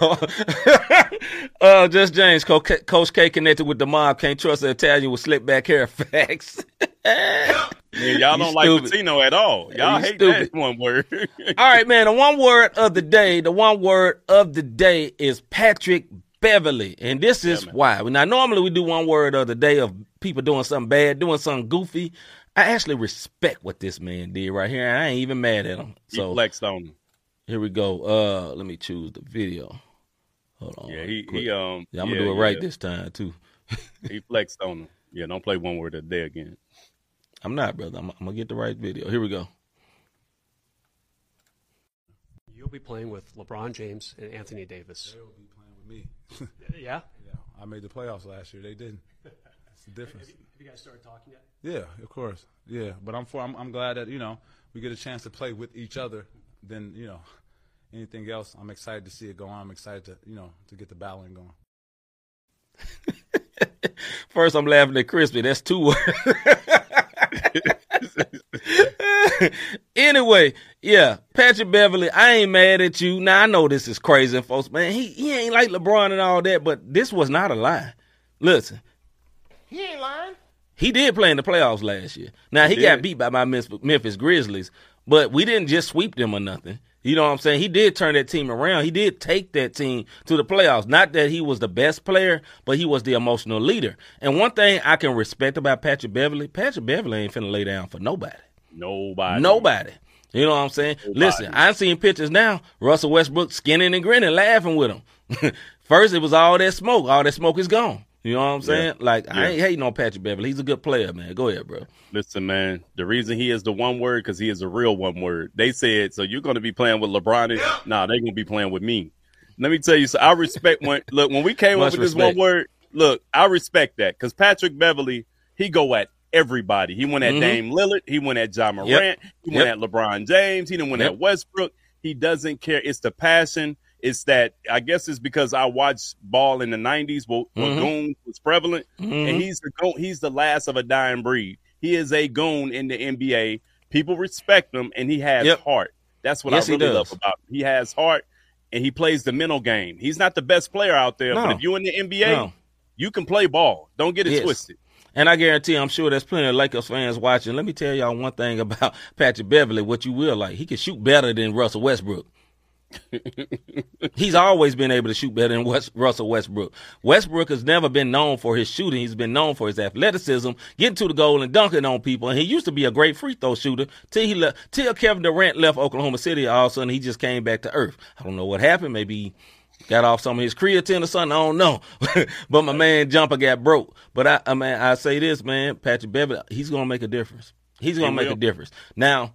uh, just James, Co- Coach K connected with the mob. Can't trust an Italian with slick back hair. Facts. Man, y'all don't like. Pitino at all. Y'all You hate stupid. that one word. All right, man. The one word of the day, the one word of the day is Patrick Beverley. And this is why. Now, normally we do one word of the day of people doing something bad, doing something goofy. I actually respect what this man did right here. and I ain't even mad at him. he So flexed on him. Here we go. Uh, let me choose the video. Hold on. Yeah, he quick. he um. Yeah, I'm gonna do it right yeah. this time too. He flexed on him. Yeah, don't play one word a day again. I'm not, brother. I'm, I'm gonna get the right video. Here we go. You'll be playing with LeBron James and Anthony Davis. They will be playing with me. Yeah? yeah, I made the playoffs last year. They didn't. That's the difference. Have you guys started talking yet? Yeah, of course. Yeah, but I'm for. I'm, I'm glad that you know we get a chance to play with each other. Then you know anything else. I'm excited to see it go on. I'm excited to you know to get the battling going. First, I'm laughing at Crispy. That's two words. anyway, yeah, Patrick Beverley, I ain't mad at you. Now I know this is crazy, folks. Man, he he ain't like LeBron and all that, but this was not a lie. Listen, He ain't lying. he did play in the playoffs last year. Now he He got beat by my Memphis Memphis Grizzlies, but we didn't just sweep them or nothing. You know what I'm saying? He did turn that team around. He did take that team to the playoffs. Not that he was the best player, but he was the emotional leader. And one thing I can respect about Patrick Beverley, Patrick Beverley ain't finna lay down for nobody. Nobody. Nobody. You know what I'm saying? Listen, I've seen pictures now. Russell Westbrook skinning and grinning, laughing with him. First, it was all that smoke. All that smoke is gone. You know what I'm saying? Like, I ain't hating on Patrick Beverley. He's a good player, man. Go ahead, bro. Listen, man. The reason he is the one word because he is a real one word. They said so. You're going to be playing with LeBron? And, Nah, they're going to be playing with me. Let me tell you. So I respect when look when we came Much up with this one word. Look, I respect that because Patrick Beverley he go at everybody. He went at Mhm. Dame Lillard. He went at John Yep. Morant. He went Yep. at LeBron James. He didn't went Yep. at Westbrook. He doesn't care. It's the passion. It's that I guess it's because I watched ball in the '90s, where, where Mhm. goon was prevalent, Mhm. and he's the goon, he's the last of a dying breed. He is a goon in the NBA. People respect him, and he has Yep. heart. That's what Yes, I really love about him. He has heart, and he plays the mental game. He's not the best player out there, No. but if you're in the NBA, No. you can play ball. Don't get it Yes. twisted. And I guarantee, I'm sure there's plenty of Lakers fans watching. Let me tell y'all one thing about Patrick Beverley, what you will like. He can shoot better than Russell Westbrook. He's always been able to shoot better than West, Russell Westbrook. Westbrook has never been known for his shooting. He's been known for his athleticism, getting to the goal and dunking on people. And he used to be a great free throw shooter till he left, till Kevin Durant left Oklahoma City. All of a sudden, he just came back to earth. I don't know what happened. Maybe he got off some of his creatine or something. I don't know. but my man Jumper got broke. But I, I mean, I say this, man, Patrick Beverley, he's gonna make a difference. He's gonna He make will. a difference. Now,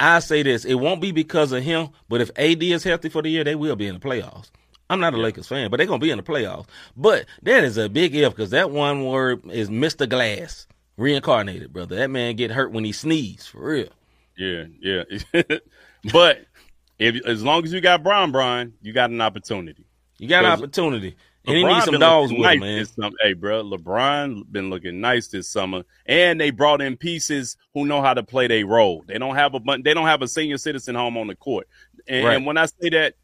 I say this, it won't be because of him, but if AD is healthy for the year, they will be in the playoffs. I'm not a Lakers fan, but they're gonna be in the playoffs. But that is a big if because that one word is Mr. Glass reincarnated, brother. That man get hurt when he sneezes, for real. Yeah, yeah. but if as long as you got Brian, Brian, you got an opportunity. You got an Because opportunity, and he LeBron needs some dogs looking with him, man. this. Hey, bro, LeBron been looking nice this summer, and they brought in pieces who know how to play their role. They don't have a bun- they don't have a senior citizen home on the court. And, Right. and when I say that,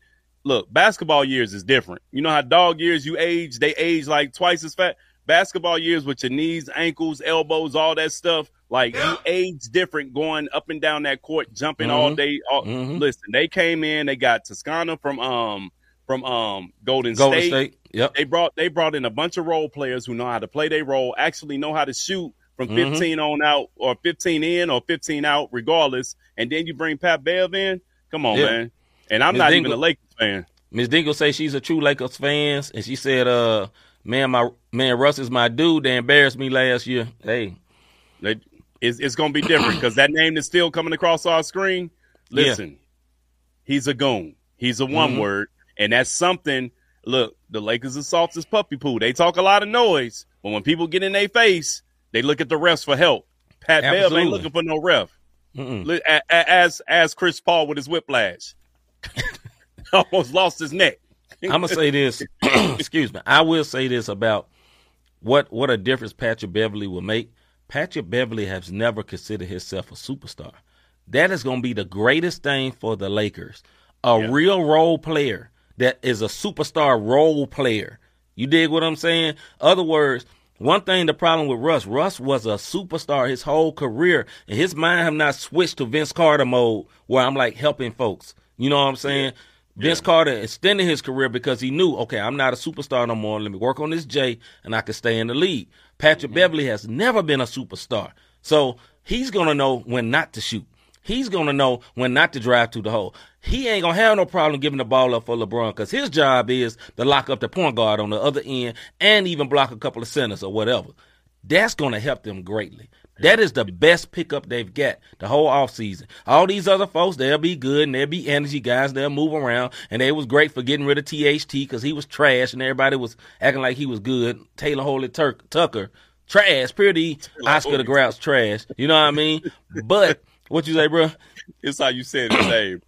look, basketball years is different. You know how dog years you age, they age like twice as fast. Basketball years with your knees, ankles, elbows, all that stuff, like you age different going up and down that court, jumping all Mhm. day. All, Mhm. Listen, they came in, they got Toscano from um from um Golden, Golden State. Yep. they brought they brought in a bunch of role players who know how to play their role, actually know how to shoot from Mhm. 15 on out or 15 in or 15 out, regardless. And then you bring Pat Bev in. Come on, Yeah. man. And I'm Ms. not even a Lakers fan. Ms. Dingle say she's a true Lakers fan, and she said, "Uh, man, my man Russ is my dude. They embarrassed me last year. Hey, They, it's, it's going to be different because that name is still coming across our screen. Yeah. Listen, he's a goon. He's a one Mhm. word, and that's something. Look, the Lakers are soft as puppy poo. They talk a lot of noise, but when people get in their face, they look at the refs for help. Pat Bev ain't looking for no ref. Mm-mm. Li- a- a- As as Chris Paul with his whiplash, almost lost his neck. I'm gonna say this. excuse me. I will say this about what what a difference Patrick Beverley will make. Patrick Beverley has never considered himself a superstar. That is gonna be the greatest thing for the Lakers. A Yeah. real role player that is a superstar role player. You dig what I'm saying? Other words, one thing the problem with Russ, Russ was a superstar his whole career, and his mind have not switched to Vince Carter mode where I'm like helping folks. You know what I'm saying? Vince Carter extended his career because he knew, okay, I'm not a superstar no more. Let me work on this J and I can stay in the league. Patrick Beverley has never been a superstar. So he's going to know when not to shoot. He's going to know when not to drive to the hole. He ain't going to have no problem giving the ball up for LeBron because his job is to lock up the point guard on the other end and even block a couple of centers or whatever. That's going to help them greatly. That is the best pickup they've got the whole offseason. All these other folks, they'll be good and they'll be energy guys. They'll move around. And they was great for getting rid of THT because he was trash and everybody was acting like he was good. Taylor Holy Turk, Tucker, trash. Pretty Oscar the Grouch, trash. You know what I mean? But what you say, bro? It's how you said his name.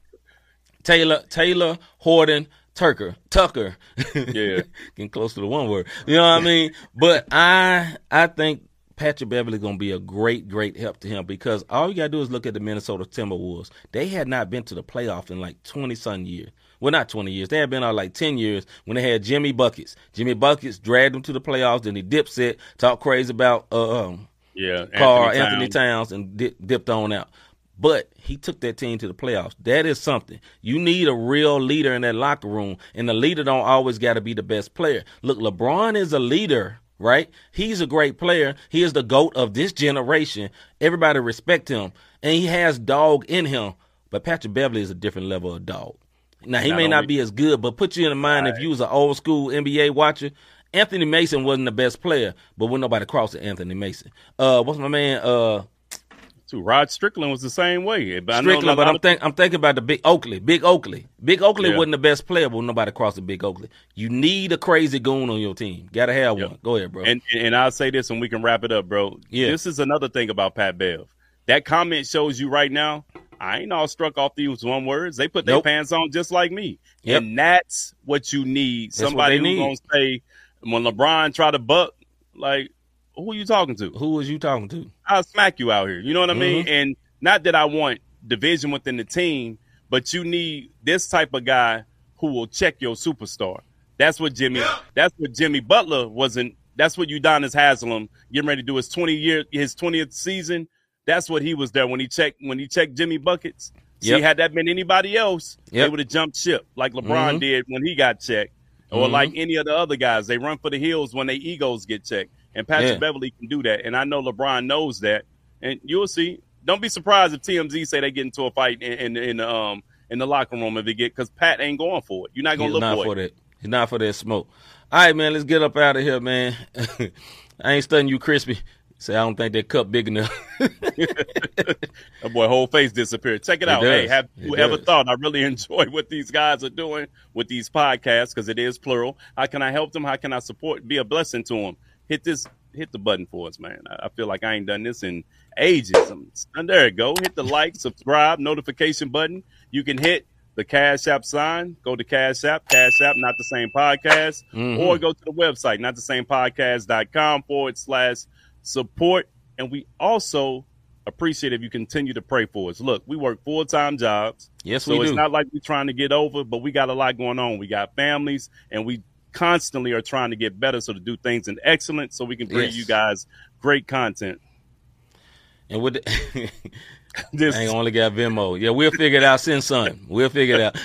Taylor, Taylor, Horton, Tucker, Tucker. Yeah. Getting close to the one word. You know what I mean? But I I think Patrick Beverley gonna be a great, great help to him because all you gotta do is look at the Minnesota Timberwolves. They had not been to the playoff in like twenty some years. Well, not twenty years. They had been out like ten years when they had Jimmy Buckets. Jimmy Buckets dragged them to the playoffs. Then he dipset, talked crazy about uh, um, Yeah. Karl Anthony Anthony, Towns. Towns and di- dipped on out. But he took that team to the playoffs. That is something. You need a real leader in that locker room, and the leader don't always got to be the best player. Look, LeBron is a leader, right? He's a great player. He is the goat of this generation. Everybody respect him, and he has dog in him. But Patrick Beverley is a different level of dog. Now he Not may not be as good, but put you in mind if you was an old school NBA watcher. Anthony Mason wasn't the best player, but when nobody crossed Anthony Mason. Uh, what's my man? Uh, Too. Rod Strickland was the same way. But I know a Strickland, but I'm think I'm thinking about the big Oakley, Big Oakley. Big Oakley Yeah. wasn't the best player, but nobody crossed the Big Oakley. You need a crazy goon on your team. Gotta have Yeah. one. Go ahead, bro. And and I'll say this, and we can wrap it up, bro. Yeah. This is another thing about Pat Bev. That comment shows you right now. I ain't all struck off these one words. They put Nope. their pants on just like me. Yep. And that's what you need. That's Somebody who's need. gonna say when LeBron try to buck, like, who are you talking to? Who was you talking to? I'll smack you out here. You know what I mean? Mm-hmm. And not that I want division within the team, but you need this type of guy who will check your superstar. That's what Jimmy. That's what Jimmy Butler wasn't. That's what Udonis Haslem getting ready to do his twenty year his twentieth season. That's what he was there when he checked when he checked Jimmy buckets. See, Yep. had that been anybody else, they would have jumped ship like LeBron Mhm. did when he got checked, or Mhm. like any of the other guys. They run for the hills when their egos get checked. And Patrick Yeah. Beverley can do that, and I know LeBron knows that. And you'll see. Don't be surprised if TMZ say they get into a fight in in, in um in the locker room if they get because Pat ain't going for it. You're not gonna He's look not for for it. that. He's not for that smoke. All right, man, let's get up out of here, man. I ain't studying you, crispy. Say I don't think that cup big enough. That boy whole face disappeared. Check it, It out. Hey, does. have It you ever does. thought I really enjoy what these guys are doing with these podcasts because it is plural? How can I help them? How can I support? Be a blessing to them. Hit this. Hit the button for us, man. I feel like I ain't done this in ages. And there you go. Hit the like, subscribe, notification button. You can hit the Cash App sign. Go to Cash App, Cash App, not the same podcast, Mhm. or go to the website, not the same podcast.com forward slash support. And we also appreciate if you continue to pray for us. Look, we work full time jobs. Yes, so it's do. not like we're trying to get over, but we got a lot going on. We got families and we constantly are trying to get better so to do things in excellence so we can bring Yes. you guys great content. and with the, This I ain't only got Venmo. Yeah, we'll figure it out. Send son. We'll figure it out.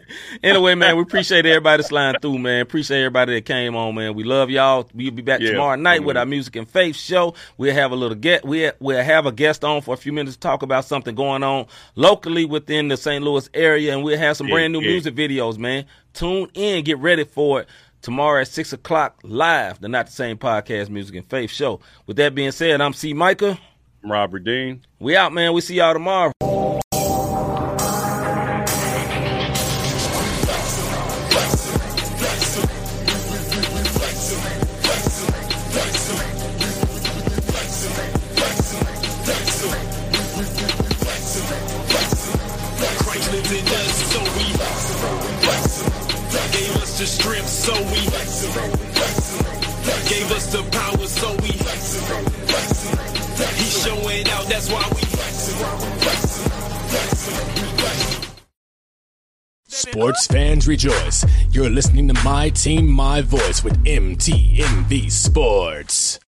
anyway, man, we appreciate everybody sliding through, man. Appreciate everybody that came on, man. We love y'all. We'll be back Yeah. tomorrow night with Mhm. our music and faith show. We'll have a little get. We'll, we'll have a guest on for a few minutes to talk about something going on locally within the St. Louis area, and we'll have some Yeah, brand new yeah. music videos, man. Tune in, get ready for it. Tomorrow at six o'clock live, the Not the Same Podcast Music and Faith Show. With that being said, I'm C. Micah. Robert Dean. We out, man. We see y'all tomorrow. So we gave us the power, so we He's showing out, that's why we Sports fans rejoice. You're listening to My Team, My Voice with MTMV Sports.